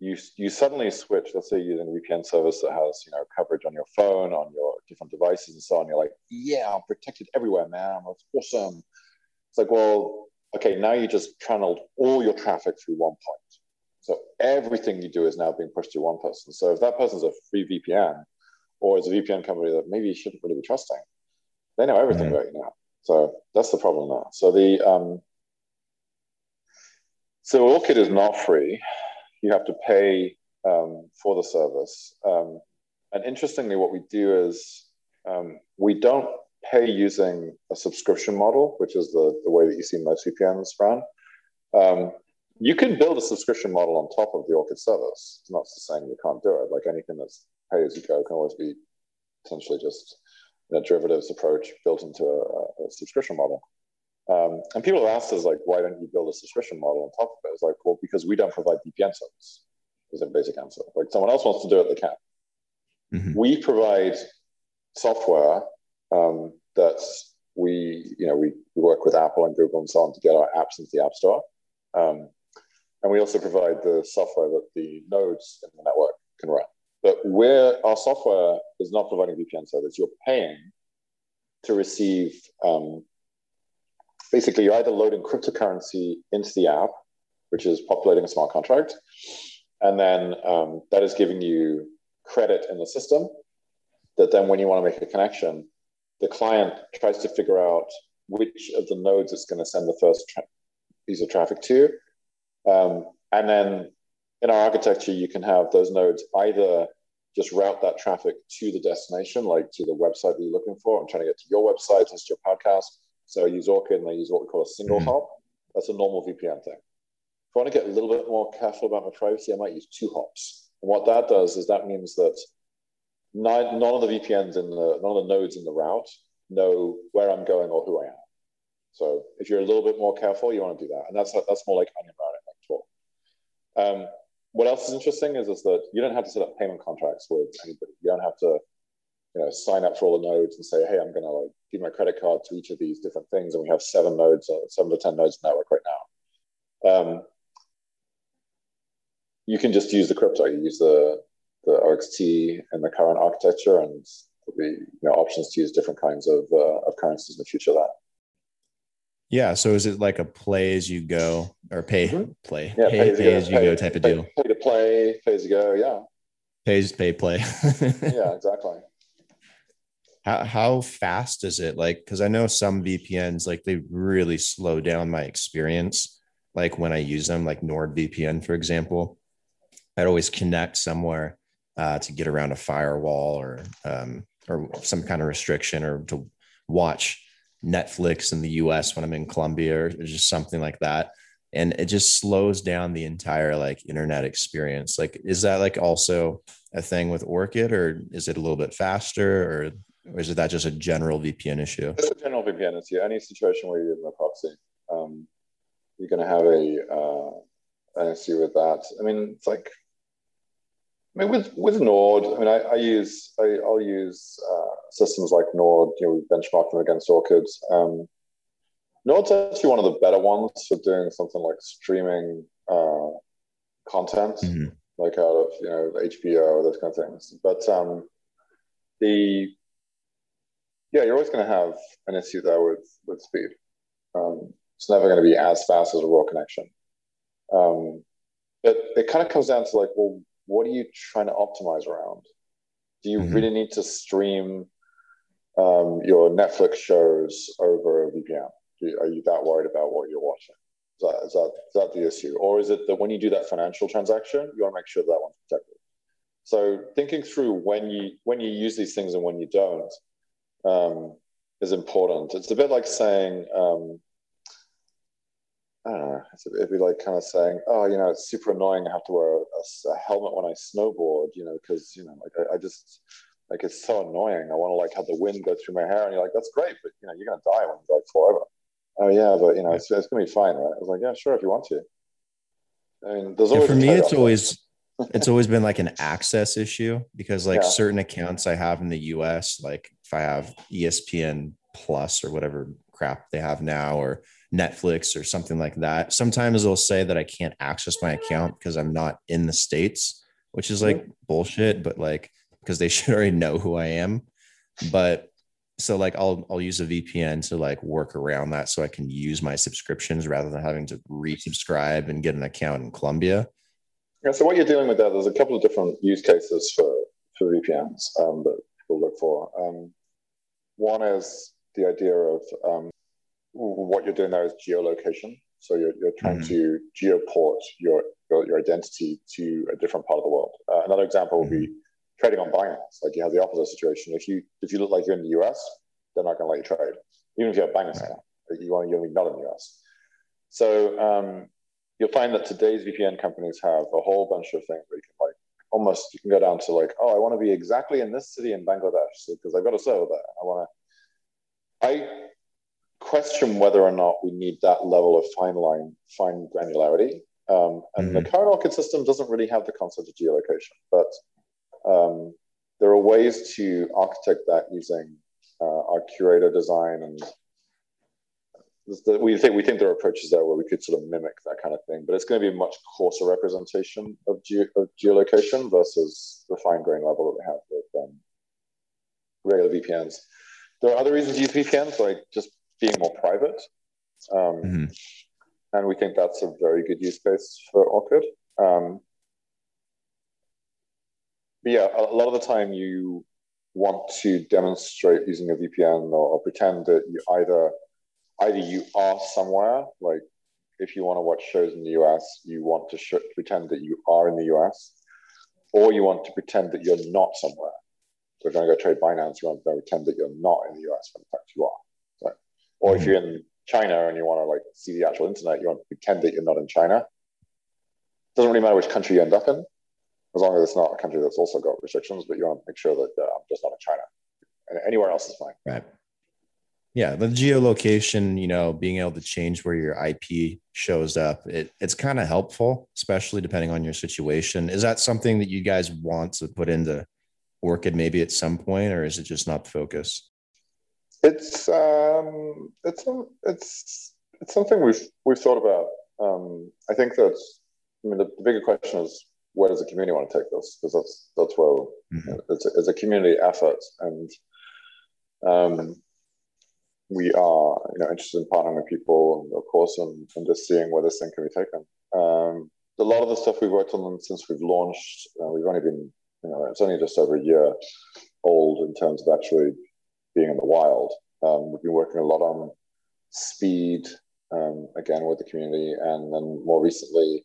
you, you suddenly switch, let's say you're using a VPN service that has you know coverage on your phone, on your different devices and so on. You're like, yeah, I'm protected everywhere, man. That's awesome. It's like, well, okay, now you just channeled all your traffic through one point. So everything you do is now being pushed to one person. So if that person's a free VPN, or as a VPN company that maybe you shouldn't really be trusting. They know everything mm-hmm. about you now. So that's the problem now. So the um, so Orchid is not free. You have to pay um, for the service. Um, and interestingly, what we do is um, we don't pay using a subscription model, which is the, the way that you see most VPNs run. Um, you can build a subscription model on top of the Orchid service. It's not saying you can't do it. Like anything that's pay as you go can always be potentially just a derivatives approach built into a, a subscription model. Um, and people have asked us like, why don't you build a subscription model on top of it? It's like, well, because we don't provide VPN service. Is a basic answer. Like someone else wants to do it, they can. Mm-hmm. We provide software um, that we, you know, we, we work with Apple and Google and so on to get our apps into the App Store. Um, and we also provide the software that the nodes in the network can run. But where our software is not providing VPN service, you're paying to receive um, basically you're either loading cryptocurrency into the app, which is populating a smart contract, and then um, that is giving you credit in the system. That then, when you want to make a connection, the client tries to figure out which of the nodes it's going to send the first tra- piece of traffic to, um, and then in our architecture, you can have those nodes either just route that traffic to the destination, like to the website that you're looking for. I'm trying to get to your website, to your podcast. So I use Orchid and I use what we call a single mm-hmm. hop. That's a normal VPN thing. If I want to get a little bit more careful about my privacy, I might use two hops. And what that does is that means that none, of the VPNs in the none of the nodes in the route know where I'm going or who I am. So if you're a little bit more careful, you want to do that, and that's that's more like onion routing, like Tor. Um, what else is interesting is, is that you don't have to set up payment contracts with anybody. You don't have to, you know, sign up for all the nodes and say, hey, I'm going to like give my credit card to each of these different things, and we have seven nodes, uh, seven to ten nodes in network right now. Um, you can just use the crypto. You use the the OXT and the current architecture, and there'll be you know, options to use different kinds of uh, of currencies in the future. That yeah. So is it like a play as you go or pay mm-hmm. play? Yeah, pay, pay, as, pay as you pay, go type of deal. Pay to play, pay as you go. Yeah. Pays pay play. yeah, exactly. How how fast is it? Like, because I know some VPNs like they really slow down my experience. Like when I use them, like NordVPN, for example, I'd always connect somewhere uh, to get around a firewall or um, or some kind of restriction or to watch Netflix in the US when I'm in Colombia or just something like that. And it just slows down the entire like internet experience. Like, is that like also a thing with Orchid or is it a little bit faster or, or is it that just a general VPN issue? It's a general VPN issue. Any situation where you're in a proxy, um, you're going to have a, uh, an issue with that. I mean, it's like I mean, with with Nord, I mean, I, I use I, will use uh, systems like Nord. You know, we benchmark them against Orchid. Um, Nord's actually one of the better ones for doing something like streaming uh, content, mm-hmm. like out of you know HBO or those kind of things. But um, the yeah, you're always going to have an issue there with with speed. Um, it's never going to be as fast as a raw connection. Um, but it kind of comes down to like, well, what are you trying to optimize around? Do you mm-hmm. really need to stream um, your Netflix shows over a VPN? Are you that worried about what you're watching? Is that, is, that, is that the issue? Or is it that when you do that financial transaction, you want to make sure that, that one's protected? So thinking through when you when you use these things and when you don't um, is important. It's a bit like saying, um, I don't know. It'd be like kind of saying, "Oh, you know, it's super annoying. I have to wear a, a helmet when I snowboard, you know, because you know, like I, I, just like it's so annoying. I want to like have the wind go through my hair, and you're like, that's great, but you know, you're gonna die when you like forever. Oh yeah, but you know, it's, it's gonna be fine, right? I was like, yeah, sure, if you want to. I mean, there's always yeah, for me, it's always it's always been like an access issue because like yeah. certain accounts I have in the US, like if I have ESPN Plus or whatever crap they have now, or Netflix or something like that. Sometimes they'll say that I can't access my account because I'm not in the States, which is like bullshit, but like because they should already know who I am. But so like I'll I'll use a VPN to like work around that so I can use my subscriptions rather than having to resubscribe and get an account in Colombia. Yeah, so what you're dealing with there, there's a couple of different use cases for for VPNs um, that people look for. Um, one is the idea of um, what you're doing there is geolocation. So you're, you're trying mm-hmm. to geoport your, your, your identity to a different part of the world. Uh, another example would be mm-hmm. trading on Binance. Like you have the opposite situation. If you if you look like you're in the US, they're not going to let you trade, even if you have Binance right. account. You want you want to be not in the US. So um, you'll find that today's VPN companies have a whole bunch of things where you can like almost you can go down to like, oh, I want to be exactly in this city in Bangladesh because I've got a server there. I want to. I question whether or not we need that level of fine line, fine granularity. Um, and mm-hmm. the current Orchid system doesn't really have the concept of geolocation, but um, there are ways to architect that using uh, our curator design and we think we think there are approaches there where we could sort of mimic that kind of thing, but it's going to be a much coarser representation of, ge- of geolocation versus the fine grain level that we have with um, regular VPNs. There are other reasons to use VPNs, like just being more private. Um, mm-hmm. And we think that's a very good use case for Orchid. Um, but yeah, a, lot of the time you want to demonstrate using a VPN or, or pretend that you either either you are somewhere, like if you want to watch shows in the US, you want to sh- pretend that you are in the US, or you want to pretend that you're not somewhere. So if you're going to go trade Binance, you want to pretend that you're not in the US, but in fact you are. Or if you're in China and you want to like see the actual internet, you want to pretend that you're not in China. Doesn't really matter which country you end up in, as long as it's not a country that's also got restrictions. But you want to make sure that uh, I'm just not in China, and anywhere else is fine. Right. Yeah, the geolocation, you know, being able to change where your IP shows up, it, it's kind of helpful, especially depending on your situation. Is that something that you guys want to put into Orchid maybe at some point, or is it just not the focus? It's um, it's it's it's something we've we've thought about. Um, I think that I mean the, the, bigger question is where does the community want to take this? Because that's that's where mm-hmm. it's, a, it's, a, community effort, and um, we are you know interested in partnering with people, of course, and, and just seeing where this thing can be taken. Um, a lot of the stuff we've worked on since we've launched, uh, we've only been you know it's only just over a year old in terms of actually being in the wild. Um, we've been working a lot on speed, um, again with the community, and then more recently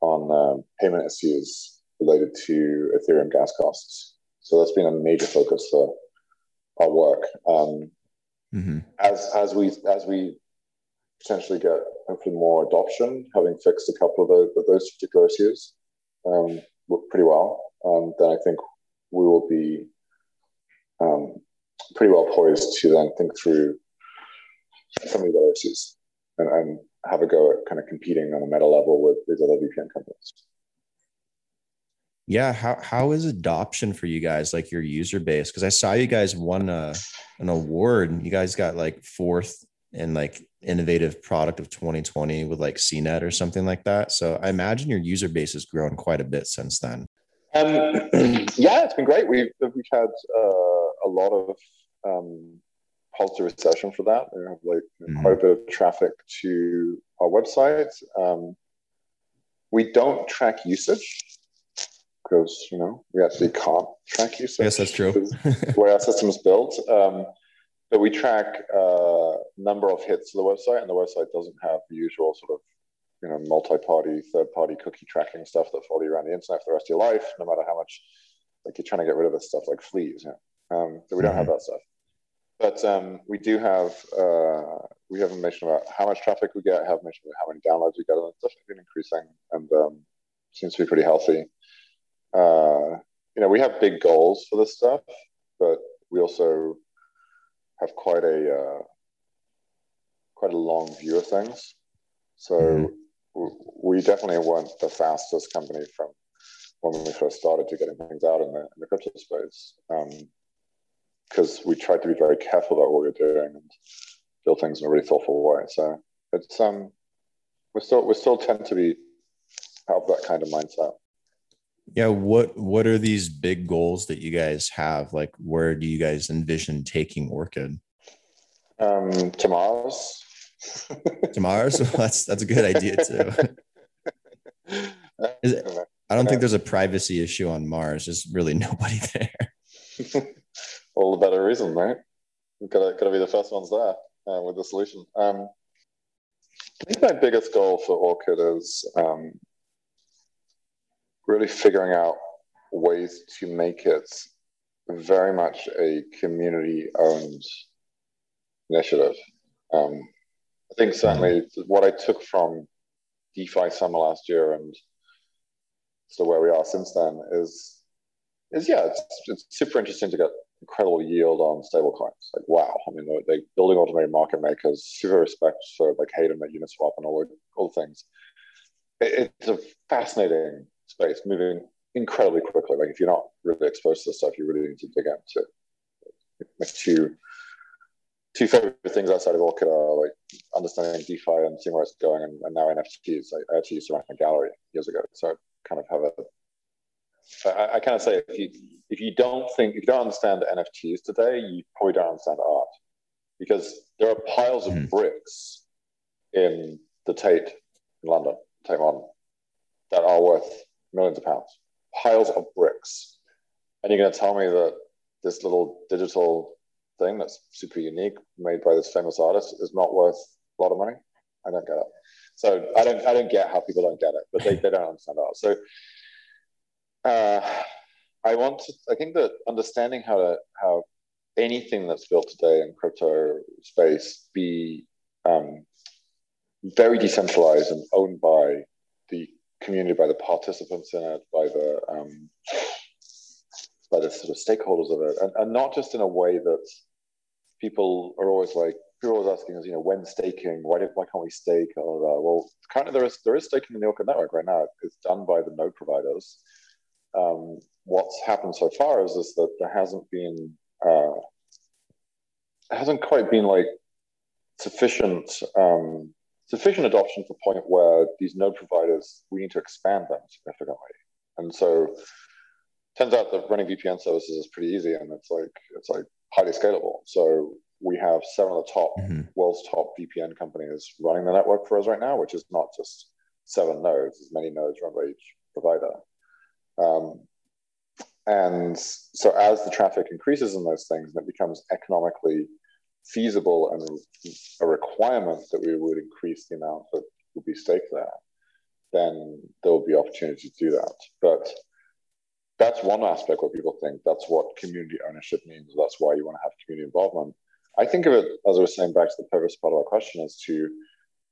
on um, payment issues related to Ethereum gas costs. So that's been a major focus for our work. Um, mm-hmm. As as we as we potentially get hopefully more adoption, having fixed a couple of those, those particular issues um, pretty well, um, then I think we will be um, pretty well poised to then think through some of the other issues and, and have a go at kind of competing on a meta level with these other VPN companies. Yeah, how how is adoption for you guys, like your user base? Because I saw you guys won a, an award. You guys got like fourth in like innovative product of 2020 with like CNET or something like that. So I imagine your user base has grown quite a bit since then. Um, yeah, it's been great. We've we've had uh, lot of um, positive reception for that. We have like mm-hmm. quite a bit of traffic to our website. Um, we don't track usage because you know we actually can't track usage. Yes, that's true. the way our system is built. Um, but we track uh, number of hits to the website, and the website doesn't have the usual sort of you know multi-party, third-party cookie tracking stuff that follow you around the internet for the rest of your life, no matter how much like you're trying to get rid of this stuff like fleas. You know? Um, so we don't have that stuff. But um, we do have uh, we have information about how much traffic we get, have information about how many downloads we get, and it's definitely been increasing and um, seems to be pretty healthy. Uh, you know, we have big goals for this stuff, but we also have quite a uh, quite a long view of things. So mm-hmm. we definitely weren't the fastest company from when we first started to getting things out in the, in the crypto space. Um, because we tried to be very careful about what we are doing and build things in a really thoughtful way. So it's um we still we still tend to be have that kind of mindset. Yeah, what what are these big goals that you guys have? Like where do you guys envision taking Orchid? Um to Mars. to Mars? that's that's a good idea too. It, I don't think there's a privacy issue on Mars. There's really nobody there all the better reason, right? Got to, got to be the first ones there uh, with the solution. Um, I think my biggest goal for Orchid is um, really figuring out ways to make it very much a community-owned initiative. Um, I think certainly what I took from DeFi summer last year and so where we are since then is is yeah, it's, it's super interesting to get incredible yield on stablecoins. Like, wow. I mean, they're, they're, building automated market makers, super respect for like Hayden at Uniswap and all the, all the things. It, it's a fascinating space, moving incredibly quickly. Like, if you're not really exposed to this stuff, you really need to dig into My two, two favorite things outside of Orchid are like understanding DeFi and seeing where it's going, and, and now NFTs. I actually used to run a gallery years ago, so I kind of have a I, I kind of say if you if you don't think if you don't understand the NFTs today, you probably don't understand art because there are piles of mm-hmm. bricks in the Tate in London, Tate Modern, that are worth millions of pounds. Piles of bricks, and you're going to tell me that this little digital thing that's super unique, made by this famous artist, is not worth a lot of money? I don't get it. So I don't I don't get how people don't get it, but they, they don't understand art. So Uh, I want to. I think that understanding how to how anything that's built today in crypto space be um, very decentralized and owned by the community, by the participants in it, by the um, by the sort of stakeholders of it, and, and not just in a way that people are always like people are always asking us, you know, when staking? Why did why can't we stake? All of. Well, currently there is there is staking in the Orchid network right now. It's done by the node providers. Um, what's happened so far is, is that there hasn't been uh, hasn't quite been like sufficient um, sufficient adoption to the point where these node providers we need to expand them significantly. And so turns out that running VPN services is pretty easy and it's like it's like highly scalable. So we have seven of the top mm-hmm. world's top VPN companies running the network for us right now, which is not just seven nodes, as many nodes run by each provider. Um, and so as the traffic increases in those things and it becomes economically feasible and a requirement that we would increase the amount that will be staked there, then there will be opportunity to do that. But that's one aspect where people think that's what community ownership means. That's why you want to have community involvement. I think of it, as I was saying back to the previous part of our question, as to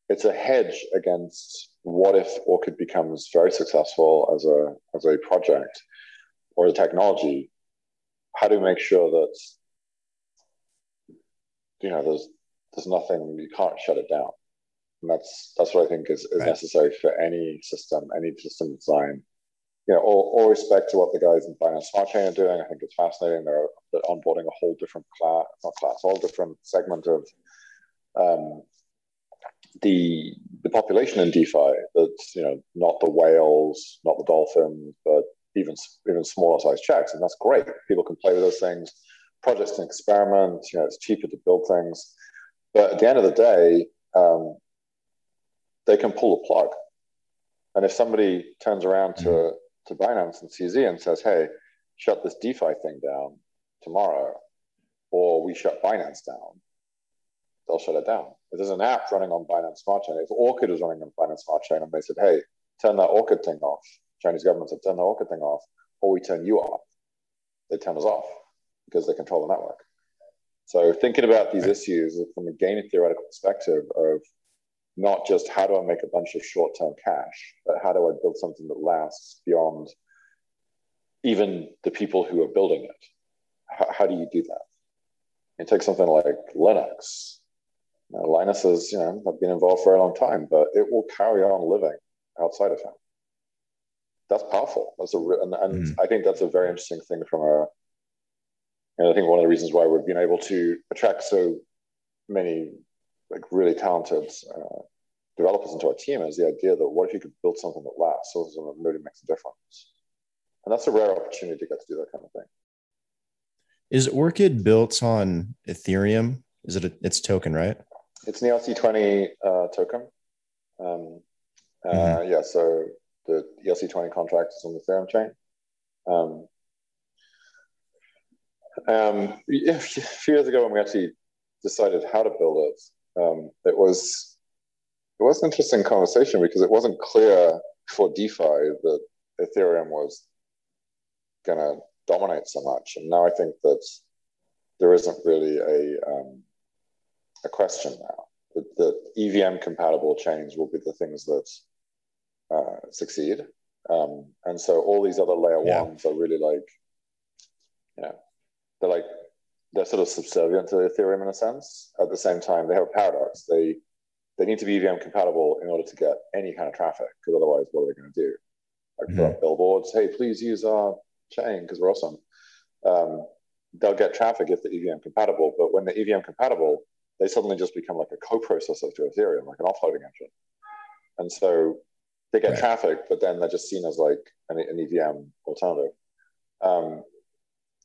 it's a hedge against what if Orchid becomes very successful as a as a project or a technology. How do we make sure that you know there's there's nothing you can't shut it down, and that's that's what I think is, is right. necessary for any system, any system design you know, all, all respect to what the guys in Binance Smart Chain are doing. I think it's fascinating. They're, they're onboarding a whole different class, not class, whole different segment of um, the the population in DeFi. That's you know not the whales, not the dolphins, but even even smaller size checks, and that's great. People can play with those things. Projects can experiment. You know, it's cheaper to build things, but at the end of the day, um, they can pull the plug. And if somebody turns around to mm-hmm to Binance and CZ and says, hey, shut this DeFi thing down tomorrow, or we shut Binance down, they'll shut it down. If there's an app running on Binance Smart Chain, if Orchid is running on Binance Smart Chain and they said, hey, turn that Orchid thing off, Chinese government said, turn the Orchid thing off, or we turn you off, they turn us off because they control the network. So thinking about these issues from a game theoretical perspective of not just how do I make a bunch of short term cash, but how do I build something that lasts beyond even the people who are building it? How, how do you do that? You take something like Linux. Now, Linus has, you know, I've been involved for a long time, but it will carry on living outside of him. That's powerful. That's a, and, and mm. I think that's a very interesting thing from a, and I think one of the reasons why we've been able to attract so many like really talented uh, developers into our team is the idea that what if you could build something that lasts, so something that really makes a difference, and that's a rare opportunity to get to do that kind of thing. Is Orchid built on Ethereum? Is it a, its token, right? It's an ERC20 uh, token. Um, uh, mm-hmm. Yeah, so the ERC20 contract is on the Ethereum chain. Um, um, a few years ago, when we actually decided how to build it, um, it was it was an interesting conversation because it wasn't clear for DeFi that Ethereum was going to dominate so much, and now I think that there isn't really a um, a question now. That, that EVM compatible chains will be the things that uh, succeed, um, and so all these other layer yeah. ones are really like, you know, they're like they're sort of subservient to Ethereum in a sense. At the same time, they have a paradox. They they need to be EVM compatible in order to get any kind of traffic, because otherwise, what are they going to do? Like mm-hmm. put up billboards, hey, please use our chain because we're awesome. Um, they'll get traffic if they're EVM compatible, but when they're EVM compatible, they suddenly just become like a co-processor to Ethereum, like an offloading engine. And so they get right. traffic, but then they're just seen as like an, an EVM alternative. Um,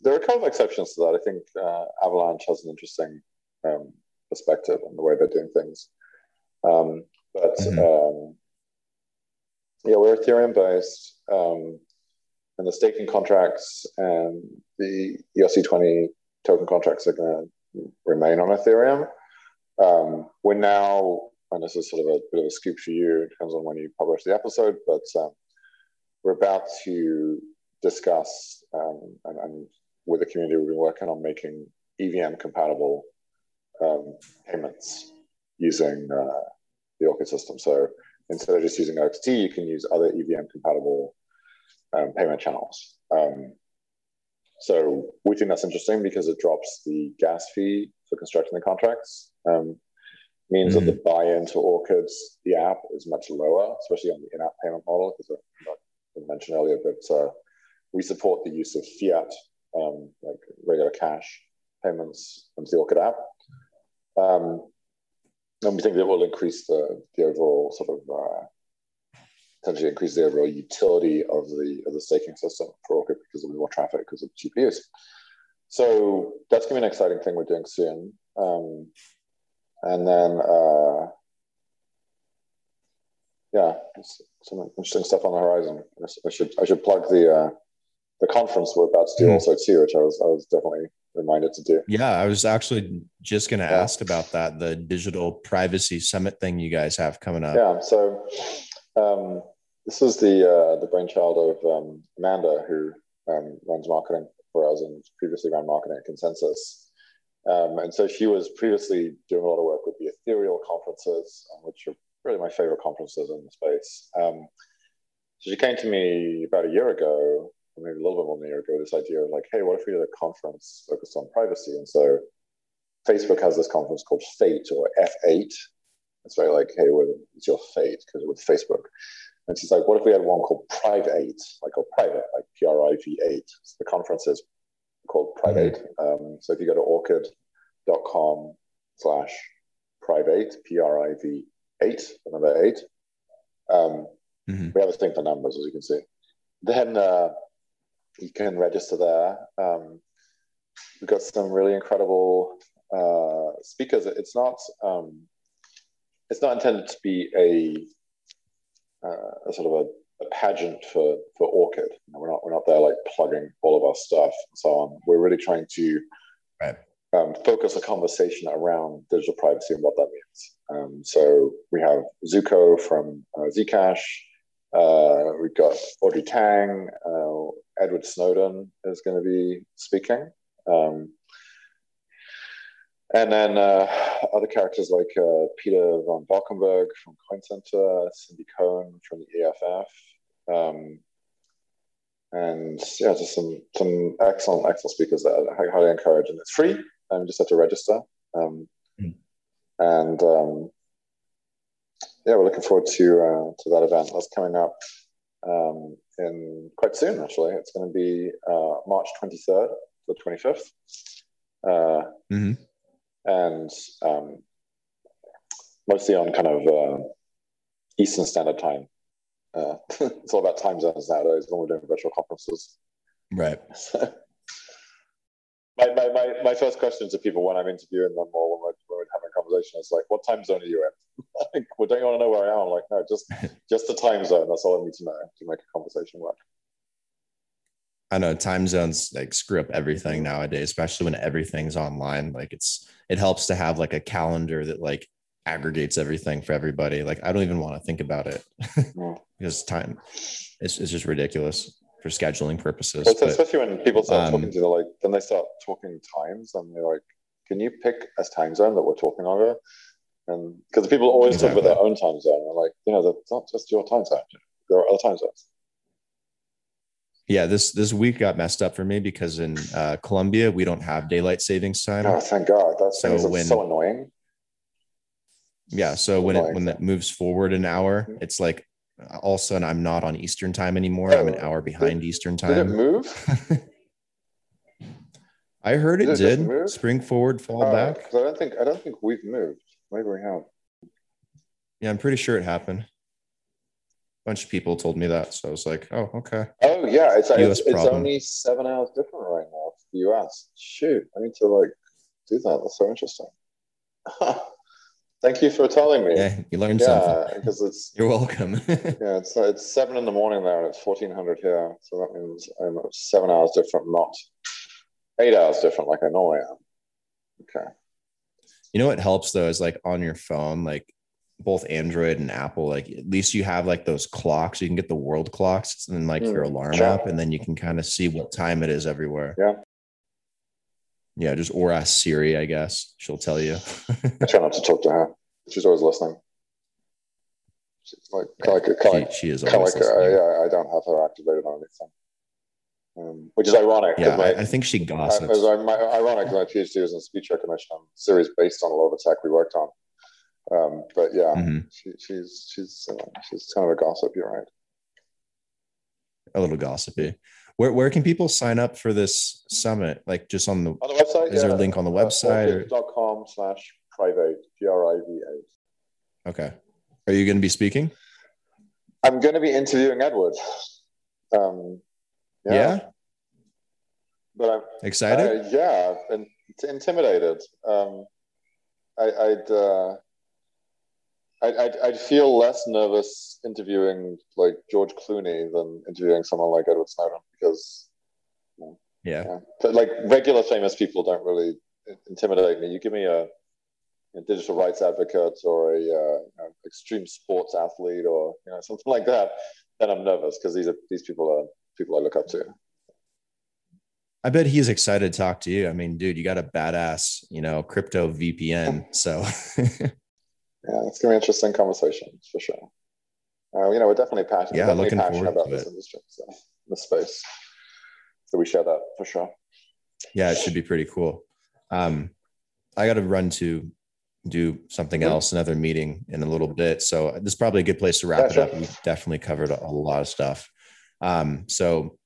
there are a couple of exceptions to that. I think uh, Avalanche has an interesting um, perspective on the way they're doing things. Um, but mm-hmm. um, yeah, we're Ethereum based, um, and the staking contracts and the ERC20 token contracts are going to remain on Ethereum. Um, we're now, and this is sort of a bit of a scoop for you, it depends on when you publish the episode, but um, we're about to discuss um, and, and, with the community, we've been working on making EVM compatible um, payments using uh, the Orchid system. So instead of just using OXT, you can use other EVM compatible um, payment channels. Um, so we think that's interesting because it drops the gas fee for constructing the contracts. Um, means mm-hmm. that the buy-in to Orchids, the app, is much lower, especially on the in-app payment model, because I mentioned earlier, but uh, we support the use of fiat, um, like regular cash payments into the Orchid app. Um, and we think that will increase the, the overall sort of uh, potentially increase the overall utility of the of the staking system for Orchid because of more traffic because of GPUs. So that's going to be an exciting thing we're doing soon. Um, and then, uh, yeah, some interesting stuff on the horizon. I should I should plug the uh, the conference we're about to do mm-hmm. also too, which I was I was definitely reminded to do. Yeah, I was actually just going to yeah. ask about that the digital privacy summit thing you guys have coming up. Yeah, so um, this is the uh, the brainchild of um, Amanda, who um, runs marketing for us and previously ran marketing at ConsenSys. Um, and so she was previously doing a lot of work with the Ethereal conferences, which are really my favorite conferences in the space. Um, so she came to me about a year ago, maybe a little bit more than a year ago, this idea of like, hey, what if we did a conference focused on privacy? And so Facebook has this conference called Fate or F8. It's very like, hey, it's your fate because with Facebook. And she's like, what if we had one called Private, like or private, like P R I V 8? So the conference is called Private. Mm-hmm. Um, so if you go to orchid.com slash private, P R I V 8, the number 8, um, mm-hmm. we have a thing for numbers, as you can see. Then uh, you can register there. Um, we've got some really incredible uh, speakers. It's not um, it's not intended to be a uh, a sort of a, a, pageant for for Orchid. You know, we're not we're not there like plugging all of our stuff and so on. We're really trying to right. um, focus a conversation around digital privacy and what that means. Um, so we have Zooko from uh, Zcash. Uh, we've got Audrey Tang. Uh, Edward Snowden is going to be speaking. Um, and then uh, other characters like uh, Peter Van Valkenburgh from Coin Center, Cindy Cohn from the EFF, um, and yeah, just some some excellent excellent speakers that I highly encourage. And it's free. and you just have to register. Um, mm. And um, yeah, we're looking forward to uh, to that event. That's coming up um, in quite soon. Actually, it's going to be uh, March 23rd to the 25th. Uh, mm-hmm and um, mostly on kind of uh, Eastern Standard Time. Uh, it's all about time zones nowadays when we're doing virtual conferences. Right. my, my, my, my first question to people when I'm interviewing them or when we're, when we're having a conversation is like, what time zone are you in? like, well, don't you want to know where I am? I'm like, no, just just the time zone. That's all I need to know to make a conversation work. I know time zones like screw up everything nowadays, especially when everything's online. Like it's it helps to have like a calendar that like aggregates everything for everybody. Like I don't even want to think about it because time it's, it's just ridiculous for scheduling purposes. Well, but, especially when people start um, talking to like then they start talking times and they're like, can you pick a time zone that we're talking over? And because people always exactly. talk about their own time zone. I'm like, you know, that's not just your time zone. There are other time zones yeah this this week got messed up for me because in uh, Colombia we don't have daylight savings time. Oh, thank God! That's so, so annoying. Yeah, so when annoying. it when that moves forward an hour, mm-hmm. it's like Uh, all of a sudden I'm not on Eastern time anymore. Oh, I'm an hour behind did, Eastern time. Did it move? I heard it, it did. Spring forward, fall oh, back. I don't think I don't think we've moved. Maybe we have. Yeah, I'm pretty sure it happened A bunch of people told me that. So I was like, oh, okay. Oh yeah, it's it's, it's, only seven hours different right now for the US. Shoot, I need to like do that. That's so interesting. Thank you for telling me. Yeah, you learned yeah, something. because it's you're welcome. yeah, it's it's seven in the morning there, and it's fourteen hundred here. So that means I'm seven hours different, not eight hours different like I normally am. Okay. You know what helps though is like on your phone, like both Android and Apple, like at least you have like those clocks. You can get the world clocks and like mm, your alarm sure. app, and then you can kind of see what time it is everywhere. Yeah. Yeah, just or ask Siri, I guess. She'll tell you. I try not to talk to her. She's always listening. She's like, like, like she, she is always like, uh, yeah, I don't have her activated on anything. Um, which is ironic. Yeah, my, I think she gossips. It was ironic. My PhD was in speech recognition. Siri's based on a lot of the tech we worked on. Um, but yeah, mm-hmm. she, she's she's uh, she's kind of a gossip. You're right. A little gossipy. Where where can people sign up for this summit? Like just on the, on the website. Is yeah. there a link on the website? Uh, com slash private p r i v a. Okay. Are you going to be speaking? I'm going to be interviewing Edward. Um, yeah. yeah. But I'm excited. Uh, yeah, and intimidated. Um, I, would uh, I'd, I'd, I'd, feel less nervous interviewing like George Clooney than interviewing someone like Edward Snowden because yeah, yeah. But like regular famous people don't really intimidate me. You give me a, a digital rights advocate or a uh, extreme sports athlete or you know something like that, then I'm nervous because these are these people are people I look up to. I bet he's excited to talk to you. I mean, dude, you got a badass, you know, crypto VPN. So yeah, it's gonna be an interesting conversation for sure. Uh, you know, we're definitely passionate. Yeah, definitely looking passionate about this industry, so the space. So we share that for sure. Yeah, it should be pretty cool. Um, I got to run to do something mm-hmm. else, another meeting in a little bit. So this is probably a good place to wrap yeah, it sure. up. We've definitely covered a, a lot of stuff. Um, so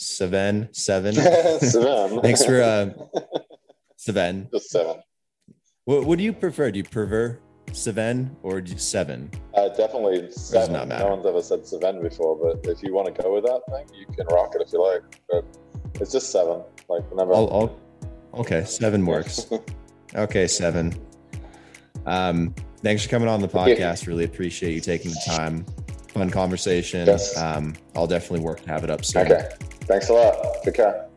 Seven, seven. seven. Thanks for uh, seven. Just seven. What, what do you prefer? Do you prefer seven or seven? Uh, definitely seven. Not matter. No one's ever said seven before, but if you want to go with that thing, you can rock it if you like. But it's just seven. Like whenever. I'll, I'll, okay, seven works. okay, seven. Um, thanks for coming on the podcast. Really appreciate you taking the time. Fun conversation. Yes. Um, I'll definitely work to have it up soon. Okay. Thanks a lot. Take care.